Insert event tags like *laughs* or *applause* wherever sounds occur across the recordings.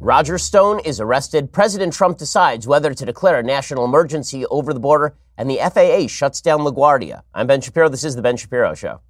Roger Stone is arrested. President Trump decides whether to declare a national emergency over the border, and the FAA shuts down LaGuardia. I'm Ben Shapiro. This is The Ben Shapiro Show.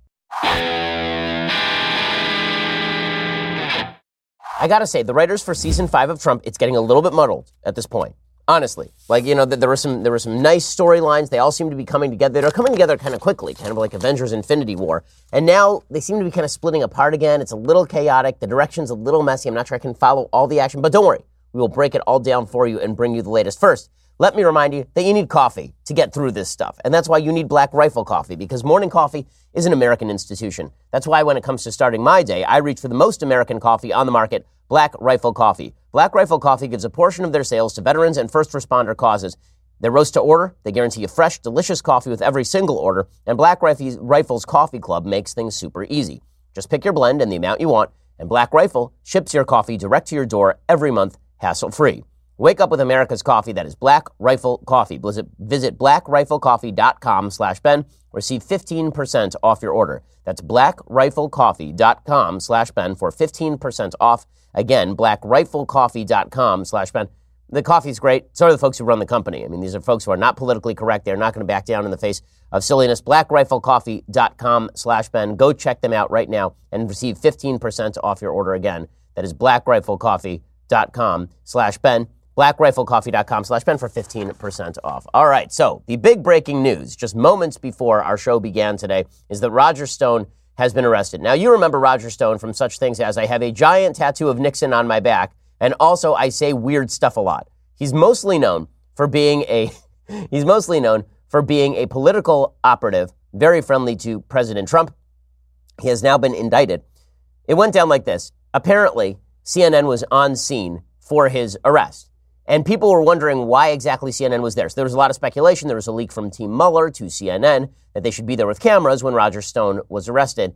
I gotta say, the writers for season five of Trump, it's getting a little bit muddled at this point. Honestly, like you know, there were some there were some nice storylines. They all seem to be coming together. They're coming together kind of quickly, kind of like Avengers: Infinity War. And now they seem to be kind of splitting apart again. It's a little chaotic. The direction's a little messy. I'm not sure I can follow all the action, but don't worry, we will break it all down for you and bring you the latest. First, let me remind you that you need coffee to get through this stuff, and that's why you need Black Rifle Coffee because morning coffee is an American institution. That's why when it comes to starting my day, I reach for the most American coffee on the market Black Rifle Coffee. Black Rifle Coffee gives a portion of their sales to veterans and first responder causes. They roast to order. They guarantee you fresh, delicious coffee with every single order. And Black Rifle's Coffee Club makes things super easy. Just pick your blend and the amount you want, and Black Rifle ships your coffee direct to your door every month, hassle free. Wake up with America's coffee. That is Black Rifle Coffee. Visit, visit blackriflecoffee.com slash Ben. Receive 15% off your order. That's blackriflecoffee.com slash Ben for 15% off. Again, blackriflecoffee.com slash Ben. The coffee's great. So are the folks who run the company. I mean, these are folks who are not politically correct. They're not going to back down in the face of silliness. Blackriflecoffee.com slash Ben. Go check them out right now and receive 15% off your order again. That is blackriflecoffee.com slash Ben blackriflecoffee.com slash Ben for 15% off. All right, so the big breaking news just moments before our show began today is that Roger Stone has been arrested. Now, you remember Roger Stone from such things as I have a giant tattoo of Nixon on my back, and also I say weird stuff a lot. He's mostly known for being a *laughs* he's mostly known for being a political operative, very friendly to President Trump. He has now been indicted. It went down like this. Apparently, CNN was on scene for his arrest. And people were wondering why exactly CNN was there. So there was a lot of speculation. There was a leak from Team Mueller to CNN that they should be there with cameras when Roger Stone was arrested.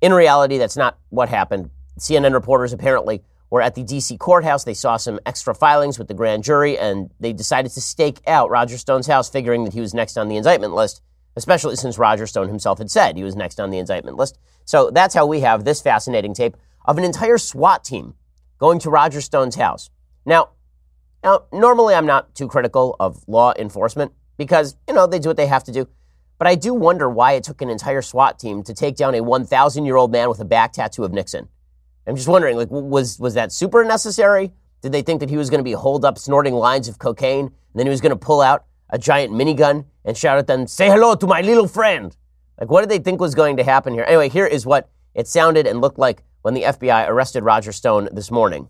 In reality, that's not what happened. CNN reporters apparently were at the D.C. courthouse. They saw some extra filings with the grand jury, and they decided to stake out Roger Stone's house, figuring that he was next on the indictment list, especially since Roger Stone himself had said he was next on the indictment list. So that's how we have this fascinating tape of an entire SWAT team going to Roger Stone's house. Now, now, normally I'm not too critical of law enforcement because, you know, they do what they have to do. But I do wonder why it took an entire SWAT team to take down a 1,000 year old man with a back tattoo of Nixon. I'm just wondering, like, was, was that super necessary? Did they think that he was going to be holed up snorting lines of cocaine and then he was going to pull out a giant minigun and shout at them, say hello to my little friend? Like, what did they think was going to happen here? Anyway, here is what it sounded and looked like when the FBI arrested Roger Stone this morning.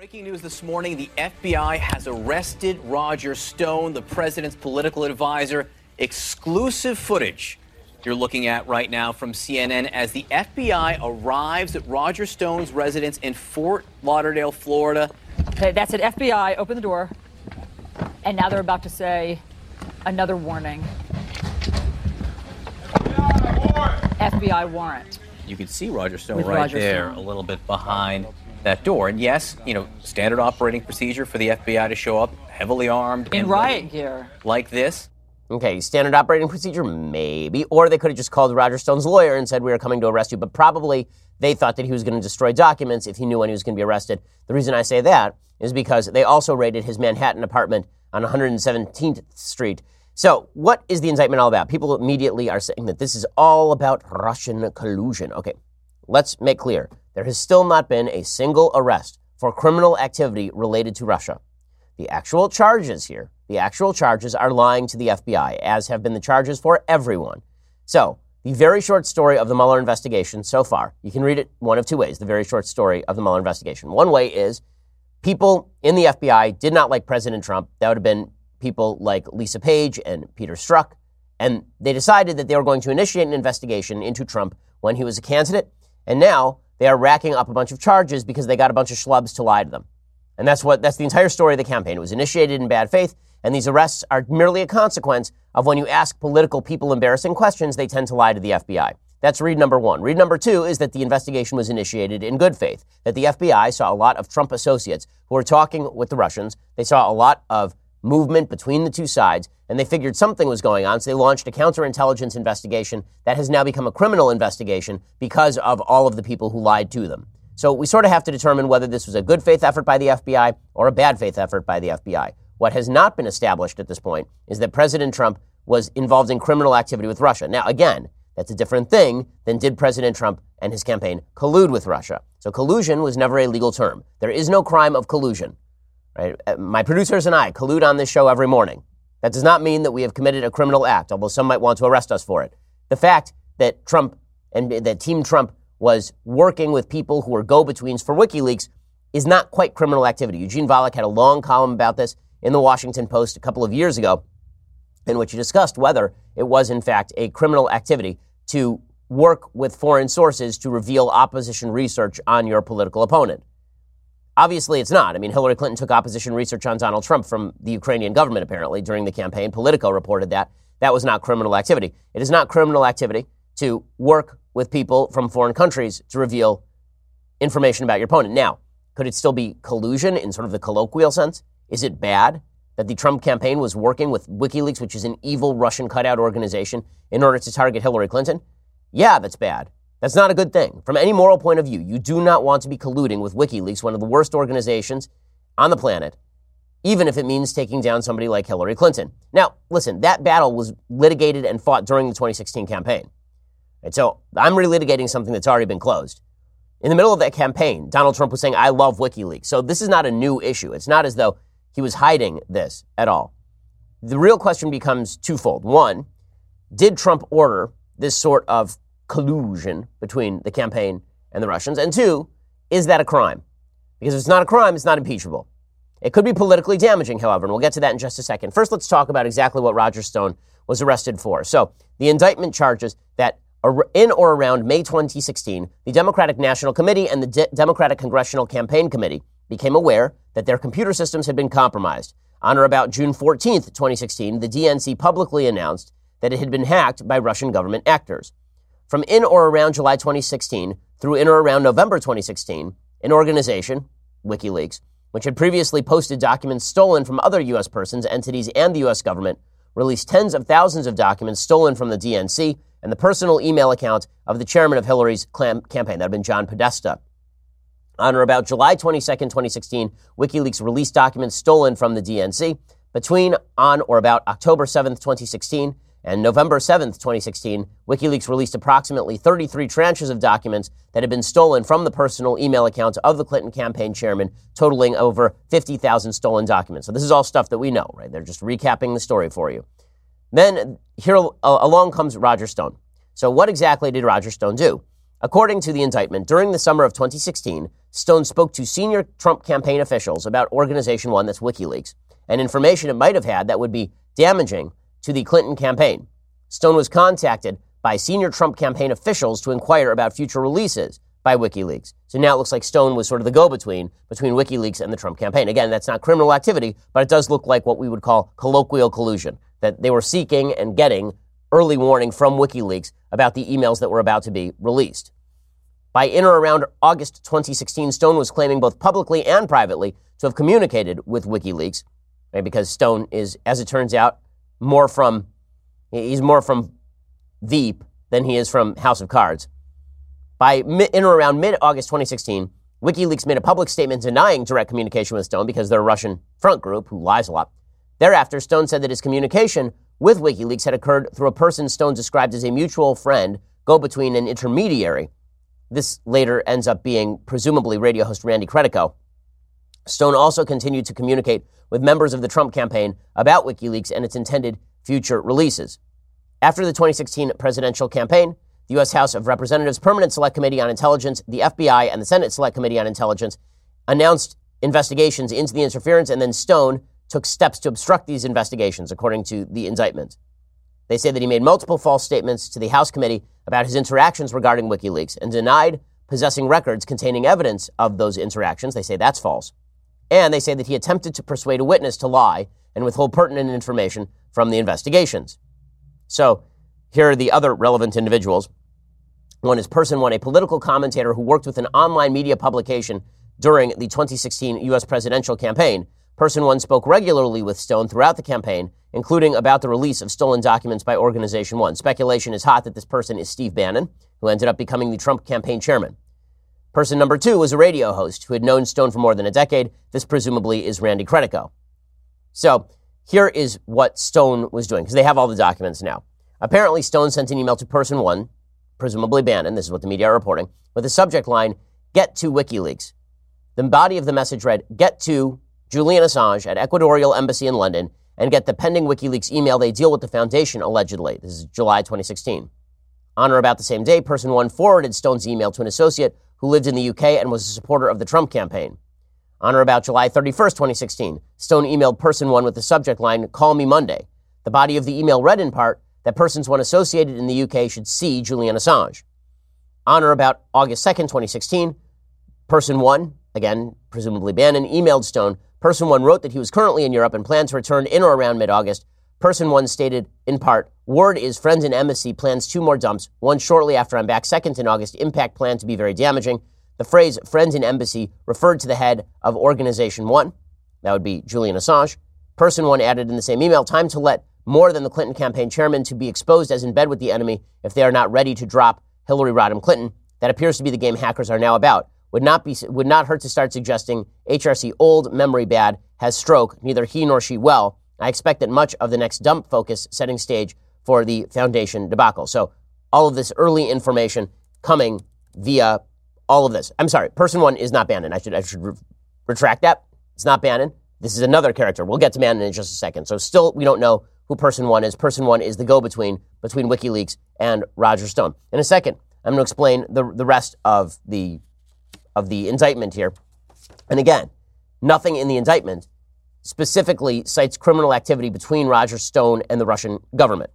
Breaking news this morning the FBI has arrested Roger Stone, the president's political advisor. Exclusive footage you're looking at right now from CNN as the FBI arrives at Roger Stone's residence in Fort Lauderdale, Florida. Okay, that's it. FBI, open the door. And now they're about to say another warning. FBI warrant. FBI warrant. You can see Roger Stone With right Roger there, Stone. a little bit behind that door. And yes, you know, standard operating procedure for the FBI to show up heavily armed in riot gear like this. Okay, standard operating procedure, maybe. Or they could have just called Roger Stone's lawyer and said, We are coming to arrest you. But probably they thought that he was going to destroy documents if he knew when he was going to be arrested. The reason I say that is because they also raided his Manhattan apartment on 117th Street. So, what is the indictment all about? People immediately are saying that this is all about Russian collusion. Okay, let's make clear there has still not been a single arrest for criminal activity related to Russia. The actual charges here, the actual charges are lying to the FBI, as have been the charges for everyone. So, the very short story of the Mueller investigation so far, you can read it one of two ways. The very short story of the Mueller investigation. One way is people in the FBI did not like President Trump. That would have been people like Lisa Page and Peter Strzok. And they decided that they were going to initiate an investigation into Trump when he was a candidate. And now they are racking up a bunch of charges because they got a bunch of schlubs to lie to them. And that's what that's the entire story of the campaign. It was initiated in bad faith, and these arrests are merely a consequence of when you ask political people embarrassing questions, they tend to lie to the FBI. That's read number one. Read number two is that the investigation was initiated in good faith, that the FBI saw a lot of Trump associates who were talking with the Russians. They saw a lot of movement between the two sides, and they figured something was going on, so they launched a counterintelligence investigation that has now become a criminal investigation because of all of the people who lied to them. So we sort of have to determine whether this was a good faith effort by the FBI or a bad faith effort by the FBI. What has not been established at this point is that President Trump was involved in criminal activity with Russia. Now, again, that's a different thing than did President Trump and his campaign collude with Russia. So collusion was never a legal term. There is no crime of collusion. Right? Uh, my producers and I collude on this show every morning. That does not mean that we have committed a criminal act, although some might want to arrest us for it. The fact that Trump and that Team Trump was working with people who were go-betweens for WikiLeaks is not quite criminal activity. Eugene Volokh had a long column about this in the Washington Post a couple of years ago, in which he discussed whether it was in fact a criminal activity to work with foreign sources to reveal opposition research on your political opponent. Obviously, it's not. I mean, Hillary Clinton took opposition research on Donald Trump from the Ukrainian government, apparently, during the campaign. Politico reported that. That was not criminal activity. It is not criminal activity to work with people from foreign countries to reveal information about your opponent. Now, could it still be collusion in sort of the colloquial sense? Is it bad that the Trump campaign was working with WikiLeaks, which is an evil Russian cutout organization, in order to target Hillary Clinton? Yeah, that's bad. That's not a good thing. From any moral point of view, you do not want to be colluding with WikiLeaks, one of the worst organizations on the planet, even if it means taking down somebody like Hillary Clinton. Now, listen, that battle was litigated and fought during the 2016 campaign. And so I'm relitigating something that's already been closed. In the middle of that campaign, Donald Trump was saying, I love WikiLeaks. So this is not a new issue. It's not as though he was hiding this at all. The real question becomes twofold. One, did Trump order this sort of collusion between the campaign and the Russians? And two, is that a crime? Because if it's not a crime, it's not impeachable. It could be politically damaging, however, and we'll get to that in just a second. First, let's talk about exactly what Roger Stone was arrested for. So, the indictment charges that in or around May 2016, the Democratic National Committee and the De- Democratic Congressional Campaign Committee became aware that their computer systems had been compromised. On or about June 14, 2016, the DNC publicly announced that it had been hacked by Russian government actors. From in or around July 2016 through in or around November 2016, an organization, WikiLeaks, which had previously posted documents stolen from other U.S. persons, entities, and the U.S. government, released tens of thousands of documents stolen from the DNC and the personal email account of the chairman of Hillary's campaign, that had been John Podesta. On or about July 22, 2016, WikiLeaks released documents stolen from the DNC. Between on or about October 7, 2016, and November 7, 2016, WikiLeaks released approximately 33 tranches of documents that had been stolen from the personal email accounts of the Clinton campaign chairman, totaling over 50,000 stolen documents. So this is all stuff that we know, right? They're just recapping the story for you. Then here uh, along comes Roger Stone. So what exactly did Roger Stone do? According to the indictment, during the summer of 2016, Stone spoke to senior Trump campaign officials about Organization One, that's WikiLeaks, and information it might have had that would be damaging to the Clinton campaign. Stone was contacted by senior Trump campaign officials to inquire about future releases by WikiLeaks. So now it looks like Stone was sort of the go between between WikiLeaks and the Trump campaign. Again, that's not criminal activity, but it does look like what we would call colloquial collusion, that they were seeking and getting early warning from WikiLeaks about the emails that were about to be released. By in or around August 2016, Stone was claiming both publicly and privately to have communicated with WikiLeaks, right, because Stone is, as it turns out, more from he's more from Veep than he is from House of Cards. By in or around mid August 2016, WikiLeaks made a public statement denying direct communication with Stone because they're a Russian front group who lies a lot. Thereafter, Stone said that his communication with WikiLeaks had occurred through a person Stone described as a mutual friend, go between an intermediary. This later ends up being presumably radio host Randy Credico. Stone also continued to communicate with members of the Trump campaign about WikiLeaks and its intended future releases. After the 2016 presidential campaign, the U.S. House of Representatives Permanent Select Committee on Intelligence, the FBI, and the Senate Select Committee on Intelligence announced investigations into the interference, and then Stone took steps to obstruct these investigations, according to the indictment. They say that he made multiple false statements to the House committee about his interactions regarding WikiLeaks and denied possessing records containing evidence of those interactions. They say that's false. And they say that he attempted to persuade a witness to lie and withhold pertinent information from the investigations. So here are the other relevant individuals. One is person one, a political commentator who worked with an online media publication during the 2016 U.S. presidential campaign. Person one spoke regularly with Stone throughout the campaign, including about the release of stolen documents by Organization One. Speculation is hot that this person is Steve Bannon, who ended up becoming the Trump campaign chairman. Person number two was a radio host who had known Stone for more than a decade. This presumably is Randy Credico. So here is what Stone was doing, because they have all the documents now. Apparently, Stone sent an email to person one, presumably Bannon, this is what the media are reporting, with the subject line, Get to WikiLeaks. The body of the message read, Get to Julian Assange at Ecuadorian Embassy in London and get the pending WikiLeaks email they deal with the foundation, allegedly. This is July 2016. On or about the same day, person one forwarded Stone's email to an associate who lived in the UK and was a supporter of the Trump campaign. On or about July 31st, 2016, Stone emailed person one with the subject line, Call Me Monday. The body of the email read in part that persons one associated in the UK should see Julian Assange. On or about August 2nd, 2016, person one, again, presumably Bannon, emailed Stone. Person one wrote that he was currently in Europe and planned to return in or around mid August. Person one stated, in part, word is Friends in Embassy plans two more dumps, one shortly after I'm back, second in August. Impact plan to be very damaging. The phrase Friends in Embassy referred to the head of Organization 1. That would be Julian Assange. Person 1 added in the same email time to let more than the Clinton campaign chairman to be exposed as in bed with the enemy if they are not ready to drop Hillary Rodham Clinton. That appears to be the game hackers are now about. Would not, be, would not hurt to start suggesting HRC old, memory bad, has stroke, neither he nor she well. I expect that much of the next dump focus setting stage for the foundation debacle. So all of this early information coming via all of this. I'm sorry, person one is not Bannon. I should, I should re- retract that. It's not Bannon. This is another character. We'll get to Bannon in just a second. So still, we don't know who person one is. Person one is the go-between between WikiLeaks and Roger Stone. In a second, I'm going to explain the, the rest of the, of the indictment here. And again, nothing in the indictment specifically cites criminal activity between Roger Stone and the Russian government.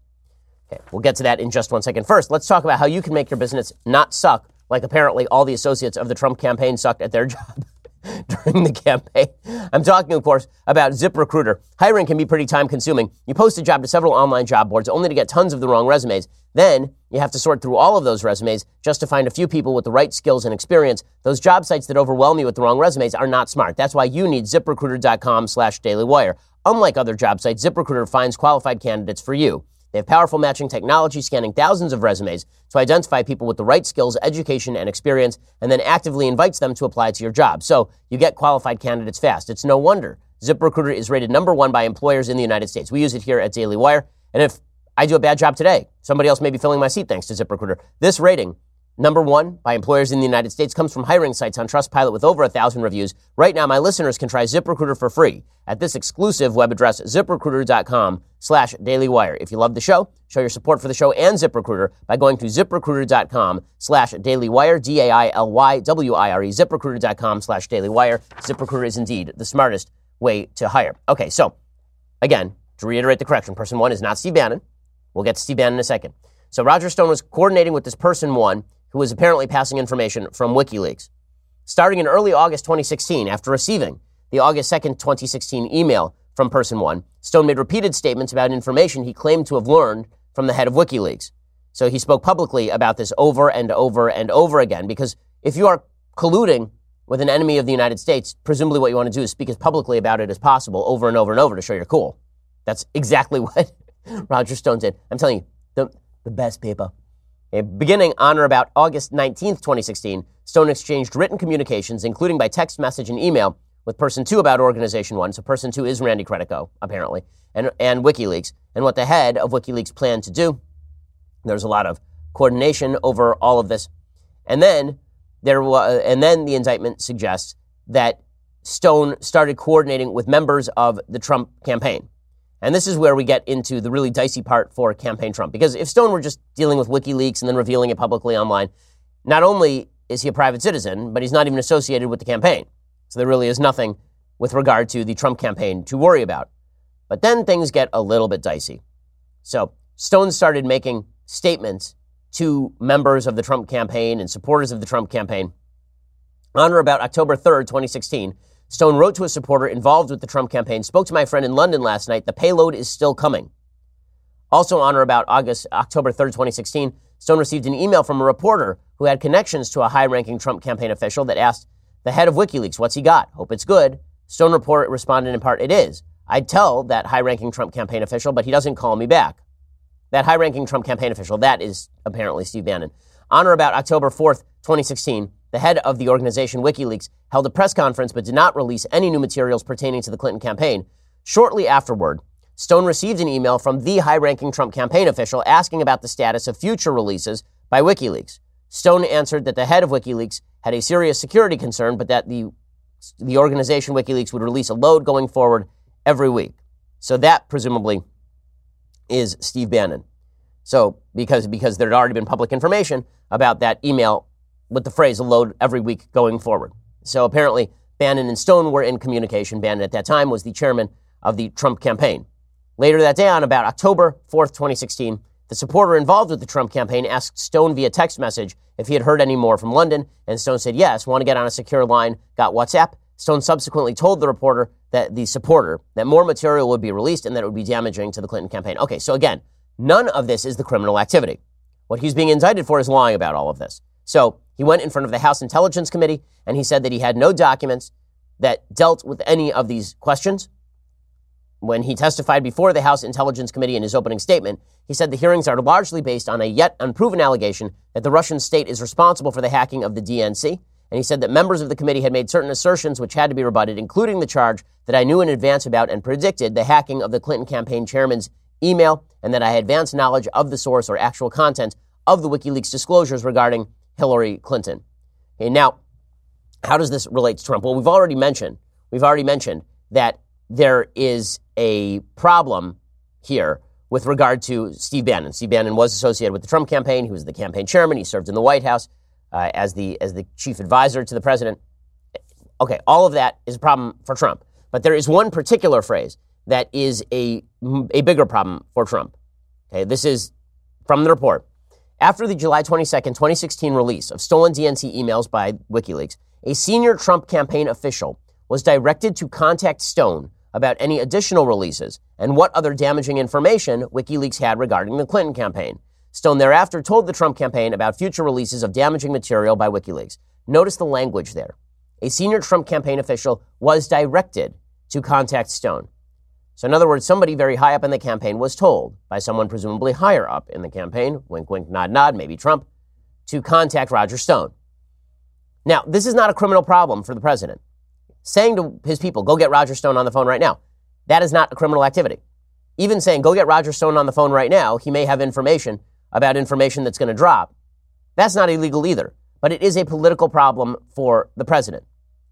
Okay, we'll get to that in just one second. First, let's talk about how you can make your business not suck like apparently all the associates of the Trump campaign sucked at their *laughs* job *laughs* during the campaign. I'm talking, of course, about ZipRecruiter. Hiring can be pretty time consuming. You post a job to several online job boards only to get tons of the wrong resumes. Then you have to sort through all of those resumes just to find a few people with the right skills and experience. Those job sites that overwhelm you with the wrong resumes are not smart. That's why you need ziprecruiter.com slash dailywire. Unlike other job sites, ZipRecruiter finds qualified candidates for you. They have powerful matching technology scanning thousands of resumes to identify people with the right skills, education, and experience, and then actively invites them to apply to your job. So you get qualified candidates fast. It's no wonder ZipRecruiter is rated number one by employers in the United States. We use it here at Daily Wire. And if I do a bad job today, somebody else may be filling my seat thanks to ZipRecruiter. This rating Number one, by employers in the United States, comes from hiring sites on Trustpilot with over a thousand reviews. Right now, my listeners can try ZipRecruiter for free at this exclusive web address, ziprecruiter.com slash dailywire. If you love the show, show your support for the show and ZipRecruiter by going to ziprecruiter.com slash dailywire, D-A-I-L-Y-W-I-R-E, ziprecruiter.com slash dailywire. ZipRecruiter is indeed the smartest way to hire. Okay, so again, to reiterate the correction, person one is not Steve Bannon. We'll get to Steve Bannon in a second. So Roger Stone was coordinating with this person one who was apparently passing information from WikiLeaks. Starting in early August 2016, after receiving the August 2nd, 2016 email from Person 1, Stone made repeated statements about information he claimed to have learned from the head of WikiLeaks. So he spoke publicly about this over and over and over again because if you are colluding with an enemy of the United States, presumably what you want to do is speak as publicly about it as possible over and over and over to show you're cool. That's exactly *laughs* what Roger Stone did. I'm telling you, the, the best people. Beginning on or about August 19, 2016, Stone exchanged written communications, including by text message and email, with Person 2 about Organization 1. So Person 2 is Randy Credico, apparently, and, and WikiLeaks, and what the head of WikiLeaks planned to do. There's a lot of coordination over all of this. And then, there was, and then the indictment suggests that Stone started coordinating with members of the Trump campaign. And this is where we get into the really dicey part for campaign Trump. Because if Stone were just dealing with WikiLeaks and then revealing it publicly online, not only is he a private citizen, but he's not even associated with the campaign. So there really is nothing with regard to the Trump campaign to worry about. But then things get a little bit dicey. So Stone started making statements to members of the Trump campaign and supporters of the Trump campaign on or about October 3rd, 2016, Stone wrote to a supporter involved with the Trump campaign, spoke to my friend in London last night. The payload is still coming. Also on or about August, October 3rd, 2016, Stone received an email from a reporter who had connections to a high-ranking Trump campaign official that asked the head of WikiLeaks, what's he got? Hope it's good. Stone report responded in part, it is. I'd tell that high-ranking Trump campaign official, but he doesn't call me back. That high-ranking Trump campaign official, that is apparently Steve Bannon. On or about October 4th, 2016, the head of the organization WikiLeaks, held a press conference but did not release any new materials pertaining to the Clinton campaign. Shortly afterward, Stone received an email from the high ranking Trump campaign official asking about the status of future releases by WikiLeaks. Stone answered that the head of WikiLeaks had a serious security concern, but that the, the organization WikiLeaks would release a load going forward every week. So that presumably is Steve Bannon. So because because there had already been public information about that email with the phrase "a load every week going forward." So apparently Bannon and Stone were in communication. Bannon at that time was the chairman of the Trump campaign. Later that day, on about October 4th, 2016, the supporter involved with the Trump campaign asked Stone via text message if he had heard any more from London, and Stone said yes, want to get on a secure line, got WhatsApp. Stone subsequently told the reporter that the supporter that more material would be released and that it would be damaging to the Clinton campaign. Okay, so again, None of this is the criminal activity. What he's being indicted for is lying about all of this. So he went in front of the House Intelligence Committee and he said that he had no documents that dealt with any of these questions. When he testified before the House Intelligence Committee in his opening statement, he said the hearings are largely based on a yet unproven allegation that the Russian state is responsible for the hacking of the DNC. And he said that members of the committee had made certain assertions which had to be rebutted, including the charge that I knew in advance about and predicted the hacking of the Clinton campaign chairman's email, and that I had advanced knowledge of the source or actual content of the WikiLeaks disclosures regarding Hillary Clinton. Now, how does this relate to Trump? Well, we've already mentioned, we've already mentioned that there is a problem here with regard to Steve Bannon. Steve Bannon was associated with the Trump campaign. He was the campaign chairman. He served in the White House uh, as the as the chief advisor to the president. Okay, all of that is a problem for Trump. But there is one particular phrase that is a, a bigger problem for Trump. Okay, this is from the report. After the July 22nd, 2016 release of stolen DNC emails by WikiLeaks, a senior Trump campaign official was directed to contact Stone about any additional releases and what other damaging information WikiLeaks had regarding the Clinton campaign. Stone thereafter told the Trump campaign about future releases of damaging material by WikiLeaks. Notice the language there. A senior Trump campaign official was directed to contact Stone. So, in other words, somebody very high up in the campaign was told by someone presumably higher up in the campaign, wink, wink, nod, nod, maybe Trump, to contact Roger Stone. Now, this is not a criminal problem for the president. Saying to his people, go get Roger Stone on the phone right now, that is not a criminal activity. Even saying, go get Roger Stone on the phone right now, he may have information about information that's going to drop. That's not illegal either. But it is a political problem for the president.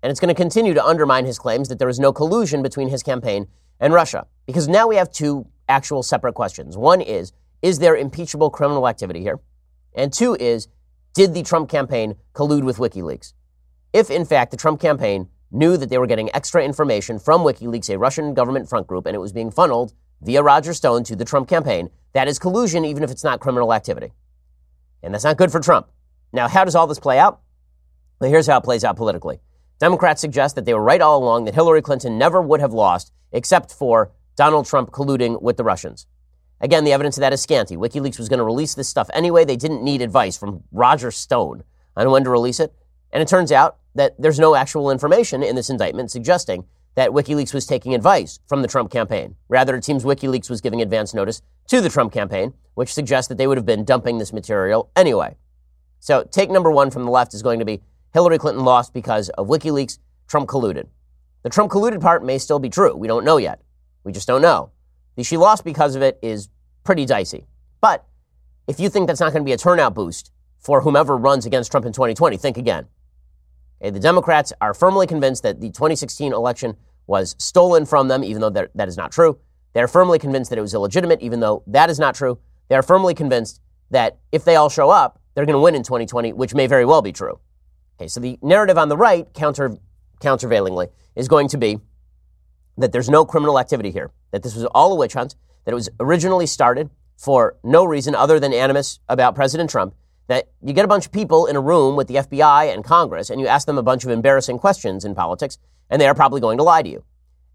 And it's going to continue to undermine his claims that there is no collusion between his campaign and Russia. Because now we have two actual separate questions. One is, is there impeachable criminal activity here? And two is, did the Trump campaign collude with WikiLeaks? If, in fact, the Trump campaign knew that they were getting extra information from WikiLeaks, a Russian government front group, and it was being funneled via Roger Stone to the Trump campaign, that is collusion, even if it's not criminal activity. And that's not good for Trump. Now, how does all this play out? Well, here's how it plays out politically. Democrats suggest that they were right all along that Hillary Clinton never would have lost except for Donald Trump colluding with the Russians. Again, the evidence of that is scanty. WikiLeaks was going to release this stuff anyway. They didn't need advice from Roger Stone on when to release it. And it turns out that there's no actual information in this indictment suggesting that WikiLeaks was taking advice from the Trump campaign. Rather, it seems WikiLeaks was giving advance notice to the Trump campaign, which suggests that they would have been dumping this material anyway. So, take number one from the left is going to be Hillary Clinton lost because of WikiLeaks, Trump colluded. The Trump colluded part may still be true. We don't know yet. We just don't know. The she lost because of it is pretty dicey. But if you think that's not going to be a turnout boost for whomever runs against Trump in 2020, think again. Okay, the Democrats are firmly convinced that the 2016 election was stolen from them, even though that is not true. They're firmly convinced that it was illegitimate, even though that is not true. They're firmly convinced that if they all show up, they're going to win in 2020, which may very well be true. Okay, so the narrative on the right, counter, countervailingly, is going to be that there's no criminal activity here, that this was all a witch hunt, that it was originally started for no reason other than animus about President Trump, that you get a bunch of people in a room with the FBI and Congress and you ask them a bunch of embarrassing questions in politics, and they are probably going to lie to you.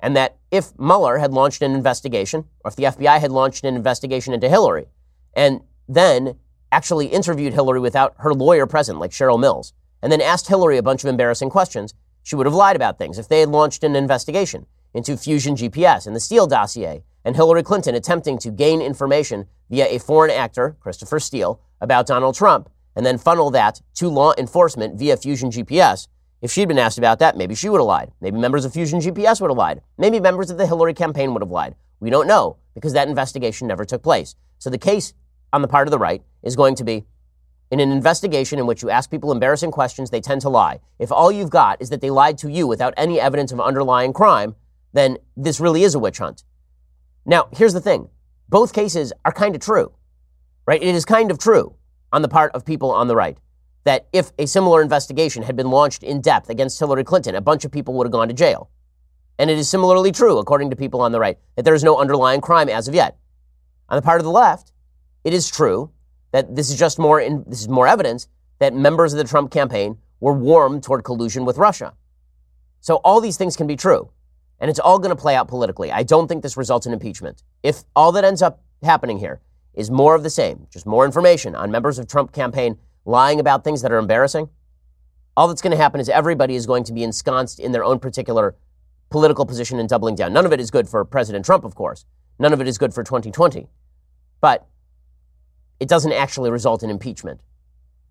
And that if Mueller had launched an investigation, or if the FBI had launched an investigation into Hillary, and then actually interviewed Hillary without her lawyer present, like Cheryl Mills, and then asked Hillary a bunch of embarrassing questions, she would have lied about things if they had launched an investigation into Fusion GPS and the Steele dossier and Hillary Clinton attempting to gain information via a foreign actor, Christopher Steele, about Donald Trump, and then funnel that to law enforcement via Fusion GPS, if she'd been asked about that, maybe she would have lied. Maybe members of Fusion GPS would have lied. Maybe members of the Hillary campaign would have lied. We don't know because that investigation never took place. So the case on the part of the right is going to be in an investigation in which you ask people embarrassing questions, they tend to lie. If all you've got is that they lied to you without any evidence of underlying crime, then this really is a witch hunt. Now, here's the thing both cases are kind of true, right? It is kind of true on the part of people on the right that if a similar investigation had been launched in depth against Hillary Clinton, a bunch of people would have gone to jail. And it is similarly true, according to people on the right, that there is no underlying crime as of yet. On the part of the left, it is true that this is just more in, this is more evidence that members of the Trump campaign were warm toward collusion with Russia. So all these things can be true, and it's all going to play out politically. I don't think this results in impeachment. If all that ends up happening here is more of the same, just more information on members of Trump campaign lying about things that are embarrassing, all that's going to happen is everybody is going to be ensconced in their own particular political position and doubling down. None of it is good for President Trump, of course. None of it is good for 2020. But it doesn't actually result in impeachment.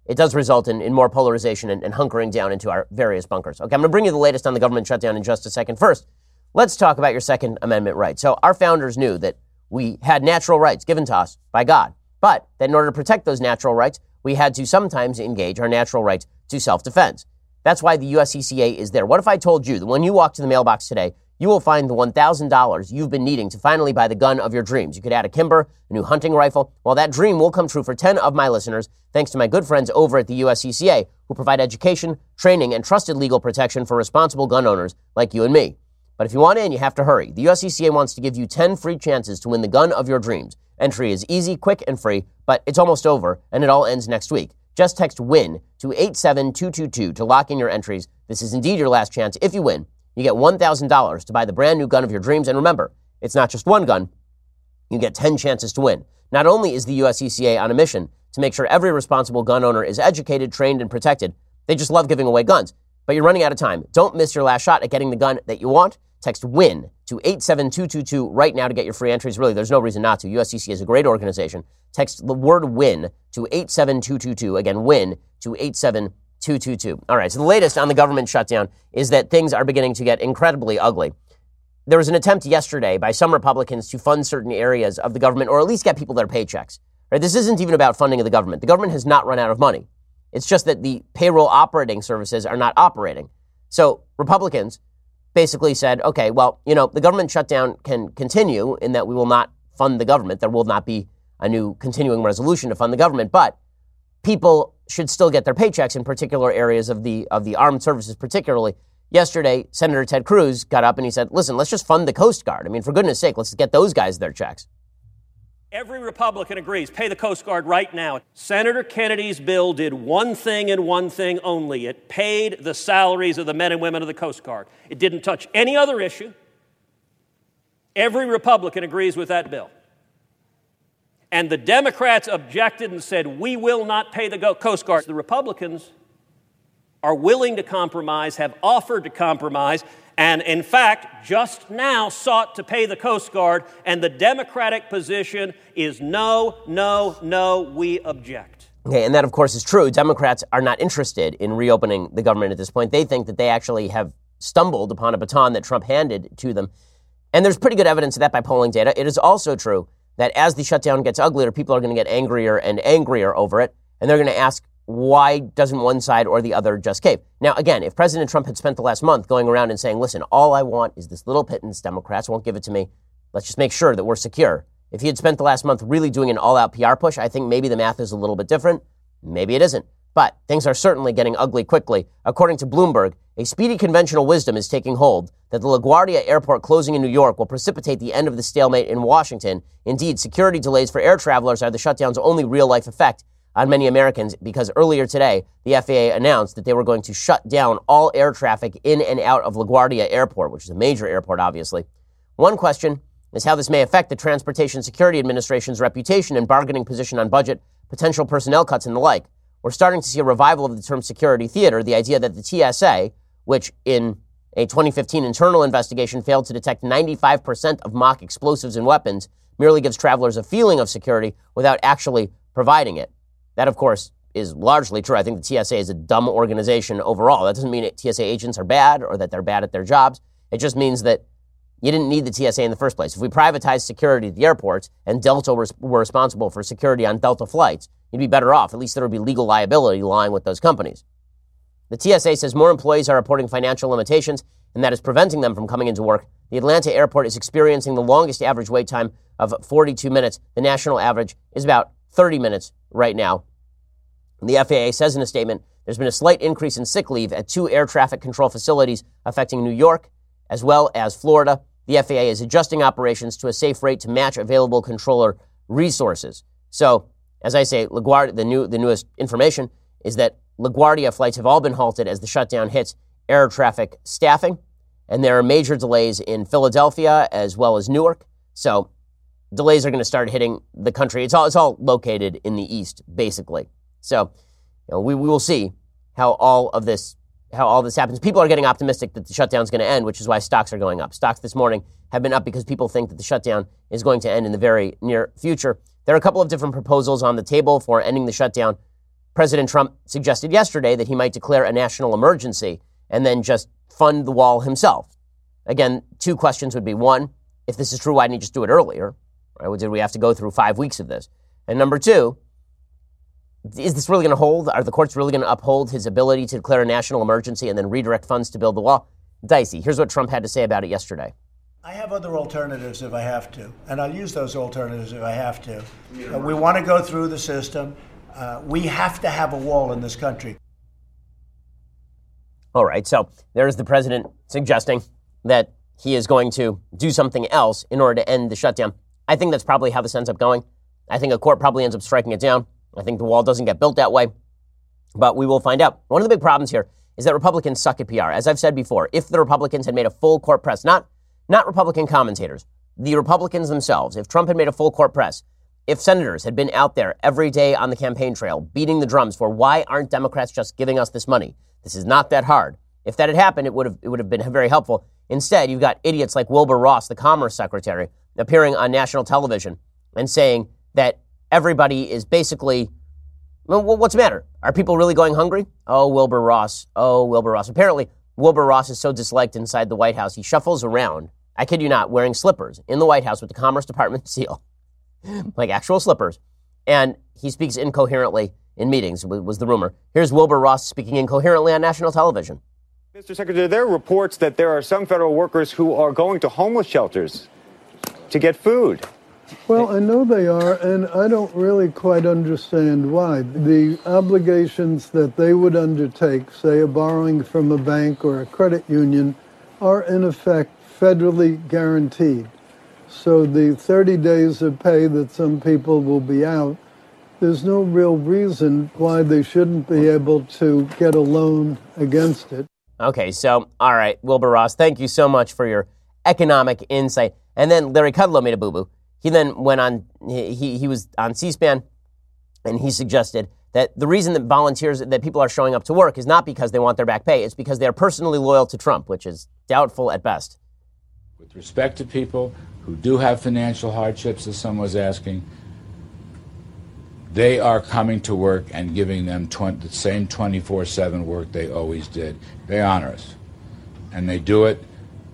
It does result in, in more polarization and, and hunkering down into our various bunkers. Okay, I'm going to bring you the latest on the government shutdown in just a second. First, let's talk about your Second Amendment right. So, our founders knew that we had natural rights given to us by God, but that in order to protect those natural rights, we had to sometimes engage our natural rights to self defense. That's why the USCCA is there. What if I told you that when you walk to the mailbox today, you will find the $1,000 you've been needing to finally buy the gun of your dreams. You could add a Kimber, a new hunting rifle. Well, that dream will come true for 10 of my listeners, thanks to my good friends over at the USCCA, who provide education, training, and trusted legal protection for responsible gun owners like you and me. But if you want in, you have to hurry. The USCCA wants to give you 10 free chances to win the gun of your dreams. Entry is easy, quick, and free, but it's almost over, and it all ends next week. Just text WIN to 87222 to lock in your entries. This is indeed your last chance if you win you get $1,000 to buy the brand new gun of your dreams. And remember, it's not just one gun, you get 10 chances to win. Not only is the USCCA on a mission to make sure every responsible gun owner is educated, trained, and protected, they just love giving away guns. But you're running out of time. Don't miss your last shot at getting the gun that you want. Text WIN to 87222 right now to get your free entries. Really, there's no reason not to. USCCA is a great organization. Text the word WIN to 87222. Again, WIN to 87222. 222. All right, so the latest on the government shutdown is that things are beginning to get incredibly ugly. There was an attempt yesterday by some Republicans to fund certain areas of the government or at least get people their paychecks. Right? This isn't even about funding of the government. The government has not run out of money. It's just that the payroll operating services are not operating. So Republicans basically said, okay, well, you know, the government shutdown can continue in that we will not fund the government. There will not be a new continuing resolution to fund the government, but people should still get their paychecks in particular areas of the of the armed services, particularly. Yesterday, Senator Ted Cruz got up and he said, "Listen, let's just fund the Coast Guard. I mean, for goodness sake, let's get those guys their checks." Every Republican agrees. Pay the Coast Guard right now. Senator Kennedy's bill did one thing and one thing only. It paid the salaries of the men and women of the Coast Guard. It didn't touch any other issue. Every Republican agrees with that bill. And the Democrats objected and said, We will not pay the Coast Guard. The Republicans are willing to compromise, have offered to compromise, and in fact, just now sought to pay the Coast Guard. And the Democratic position is no, no, no, we object. Okay, and that, of course, is true. Democrats are not interested in reopening the government at this point. They think that they actually have stumbled upon a baton that Trump handed to them. And there's pretty good evidence of that by polling data. It is also true that as the shutdown gets uglier, people are going to get angrier and angrier over it. And they're going to ask, why doesn't one side or the other just cave? Now, again, if President Trump had spent the last month going around and saying, listen, all I want is this little pittance, Democrats won't give it to me. Let's just make sure that we're secure. If he had spent the last month really doing an all out PR push, I think maybe the math is a little bit different. Maybe it isn't. But things are certainly getting ugly quickly. According to Bloomberg, a speedy conventional wisdom is taking hold that the LaGuardia airport closing in New York will precipitate the end of the stalemate in Washington. Indeed, security delays for air travelers are the shutdown's only real life effect on many Americans because earlier today, the FAA announced that they were going to shut down all air traffic in and out of LaGuardia Airport, which is a major airport, obviously. One question is how this may affect the Transportation Security Administration's reputation and bargaining position on budget, potential personnel cuts, and the like we're starting to see a revival of the term security theater, the idea that the TSA, which in a 2015 internal investigation failed to detect 95% of mock explosives and weapons, merely gives travelers a feeling of security without actually providing it. That, of course, is largely true. I think the TSA is a dumb organization overall. That doesn't mean TSA agents are bad or that they're bad at their jobs. It just means that you didn't need the TSA in the first place. If we privatized security at the airports and Delta was, were responsible for security on Delta flights, you'd be better off. At least there would be legal liability lying with those companies. The TSA says more employees are reporting financial limitations, and that is preventing them from coming into work. The Atlanta airport is experiencing the longest average wait time of 42 minutes. The national average is about 30 minutes right now. The FAA says in a statement there's been a slight increase in sick leave at two air traffic control facilities affecting New York as well as Florida. The FAA is adjusting operations to a safe rate to match available controller resources. So, as I say, LaGuardia, the, new, the newest information is that LaGuardia flights have all been halted as the shutdown hits air traffic staffing. And there are major delays in Philadelphia as well as Newark. So, delays are going to start hitting the country. It's all, it's all located in the east, basically. So, you know, we, we will see how all of this how all this happens. People are getting optimistic that the shutdown is going to end, which is why stocks are going up. Stocks this morning have been up because people think that the shutdown is going to end in the very near future. There are a couple of different proposals on the table for ending the shutdown. President Trump suggested yesterday that he might declare a national emergency and then just fund the wall himself. Again, two questions would be one, if this is true, why didn't he just do it earlier? Right? Did we have to go through five weeks of this? And number two, is this really going to hold? Are the courts really going to uphold his ability to declare a national emergency and then redirect funds to build the wall? Dicey. Here's what Trump had to say about it yesterday. I have other alternatives if I have to, and I'll use those alternatives if I have to. Uh, we want to go through the system. Uh, we have to have a wall in this country. All right, so there's the president suggesting that he is going to do something else in order to end the shutdown. I think that's probably how this ends up going. I think a court probably ends up striking it down. I think the wall doesn't get built that way, but we will find out. One of the big problems here is that Republicans suck at PR. As I've said before, if the Republicans had made a full court press, not, not Republican commentators, the Republicans themselves, if Trump had made a full court press, if senators had been out there every day on the campaign trail beating the drums for why aren't Democrats just giving us this money? This is not that hard. If that had happened, it would have, it would have been very helpful. Instead, you've got idiots like Wilbur Ross, the Commerce Secretary, appearing on national television and saying that everybody is basically, well, what's the matter? Are people really going hungry? Oh, Wilbur Ross. Oh, Wilbur Ross. Apparently, Wilbur Ross is so disliked inside the White House, he shuffles around, I kid you not, wearing slippers in the White House with the Commerce Department *laughs* seal, like actual slippers. And he speaks incoherently in meetings, was the rumor. Here's Wilbur Ross speaking incoherently on national television. Mr. Secretary, there are reports that there are some federal workers who are going to homeless shelters to get food. Well, I know they are, and I don't really quite understand why. The obligations that they would undertake, say a borrowing from a bank or a credit union, are in effect federally guaranteed. So the 30 days of pay that some people will be out, there's no real reason why they shouldn't be able to get a loan against it. Okay, so, all right, Wilbur Ross, thank you so much for your economic insight. And then Larry Kudlow made a boo boo. He then went on, he, he was on C SPAN and he suggested that the reason that volunteers, that people are showing up to work is not because they want their back pay, it's because they're personally loyal to Trump, which is doubtful at best. With respect to people who do have financial hardships, as someone was asking, they are coming to work and giving them 20, the same 24 7 work they always did. They honor us. And they do it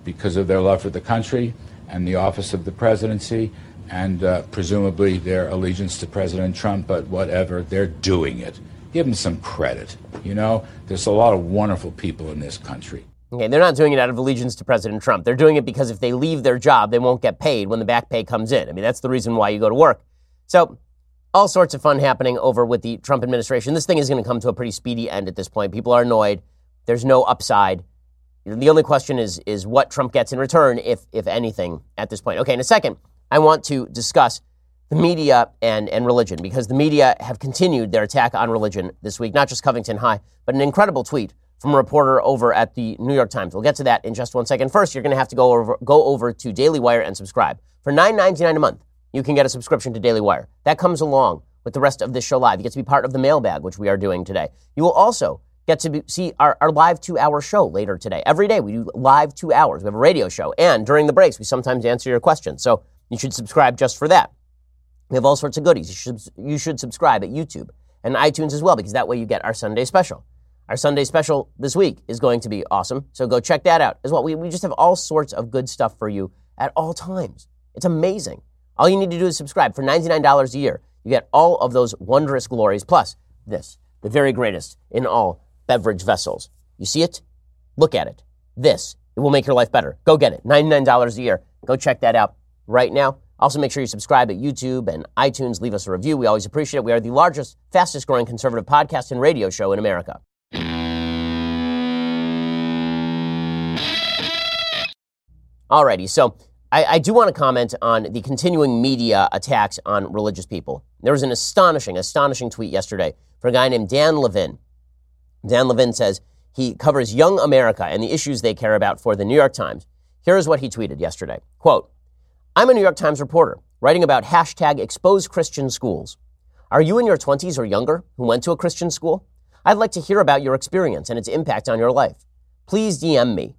because of their love for the country and the office of the presidency and uh, presumably their allegiance to President Trump, but whatever, they're doing it. Give them some credit. You know, there's a lot of wonderful people in this country. Okay, they're not doing it out of allegiance to President Trump. They're doing it because if they leave their job, they won't get paid when the back pay comes in. I mean, that's the reason why you go to work. So, all sorts of fun happening over with the Trump administration. This thing is going to come to a pretty speedy end at this point. People are annoyed. There's no upside. The only question is is what Trump gets in return, if if anything, at this point. Okay, in a second, I want to discuss the media and, and religion because the media have continued their attack on religion this week, not just Covington High, but an incredible tweet from a reporter over at the New York Times. We'll get to that in just one second. First, you're going to have to go over, go over to Daily Wire and subscribe. For $9.99 a month, you can get a subscription to Daily Wire. That comes along with the rest of this show live. You get to be part of the mailbag, which we are doing today. You will also get to see our, our live two hour show later today. Every day we do live two hours. We have a radio show. And during the breaks, we sometimes answer your questions. So you should subscribe just for that. We have all sorts of goodies. You should, you should subscribe at YouTube and iTunes as well, because that way you get our Sunday special. Our Sunday special this week is going to be awesome. So go check that out as well. We, we just have all sorts of good stuff for you at all times. It's amazing. All you need to do is subscribe for $99 a year. You get all of those wondrous glories, plus this, the very greatest in all beverage vessels. You see it? Look at it. This, it will make your life better. Go get it. $99 a year. Go check that out right now. Also, make sure you subscribe at YouTube and iTunes. Leave us a review. We always appreciate it. We are the largest, fastest growing conservative podcast and radio show in America. Alrighty, so I, I do want to comment on the continuing media attacks on religious people. There was an astonishing, astonishing tweet yesterday for a guy named Dan Levin. Dan Levin says he covers young America and the issues they care about for the New York Times. Here is what he tweeted yesterday. Quote, I'm a New York Times reporter writing about hashtag expose Christian schools. Are you in your 20s or younger who went to a Christian school? I'd like to hear about your experience and its impact on your life. Please DM me.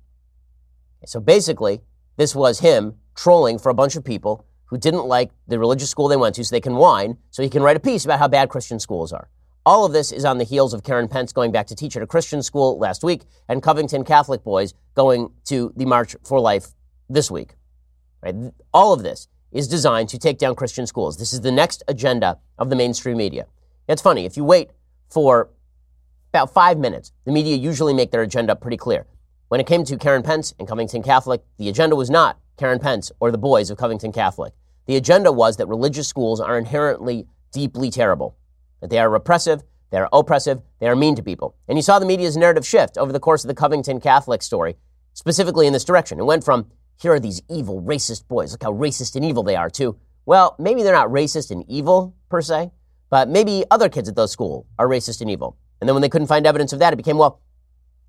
So basically, this was him trolling for a bunch of people who didn't like the religious school they went to so they can whine, so he can write a piece about how bad Christian schools are. All of this is on the heels of Karen Pence going back to teach at a Christian school last week and Covington Catholic boys going to the March for Life this week. Right? All of this is designed to take down Christian schools. This is the next agenda of the mainstream media. It's funny, if you wait for about five minutes, the media usually make their agenda pretty clear. When it came to Karen Pence and Covington Catholic, the agenda was not Karen Pence or the boys of Covington Catholic. The agenda was that religious schools are inherently deeply terrible, that they are repressive, they are oppressive, they are mean to people. And you saw the media's narrative shift over the course of the Covington Catholic story, specifically in this direction. It went from, here are these evil, racist boys, look how racist and evil they are, to, well, maybe they're not racist and evil per se, but maybe other kids at those schools are racist and evil. And then when they couldn't find evidence of that, it became, well,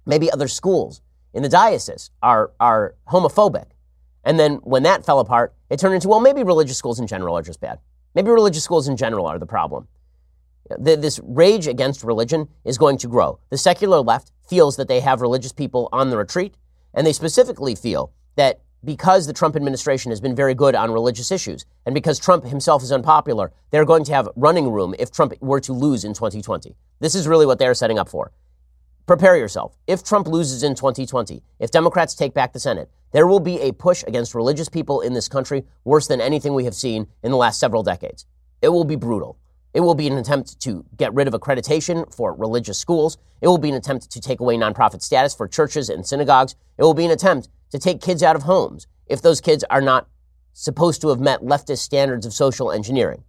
maybe other schools in the diocese are, are homophobic. And then when that fell apart, it turned into, well, maybe religious schools in general are just bad. Maybe religious schools in general are the problem. This rage against religion is going to grow. The secular left feels that they have religious people on the retreat, and they specifically feel that because the Trump administration has been very good on religious issues, and because Trump himself is unpopular, they're going to have running room if Trump were to lose in 2020. This is really what they're setting up for prepare yourself. If Trump loses in 2020, if Democrats take back the Senate, there will be a push against religious people in this country worse than anything we have seen in the last several decades. It will be brutal. It will be an attempt to get rid of accreditation for religious schools. It will be an attempt to take away nonprofit status for churches and synagogues. It will be an attempt to take kids out of homes if those kids are not supposed to have met leftist standards of social engineering.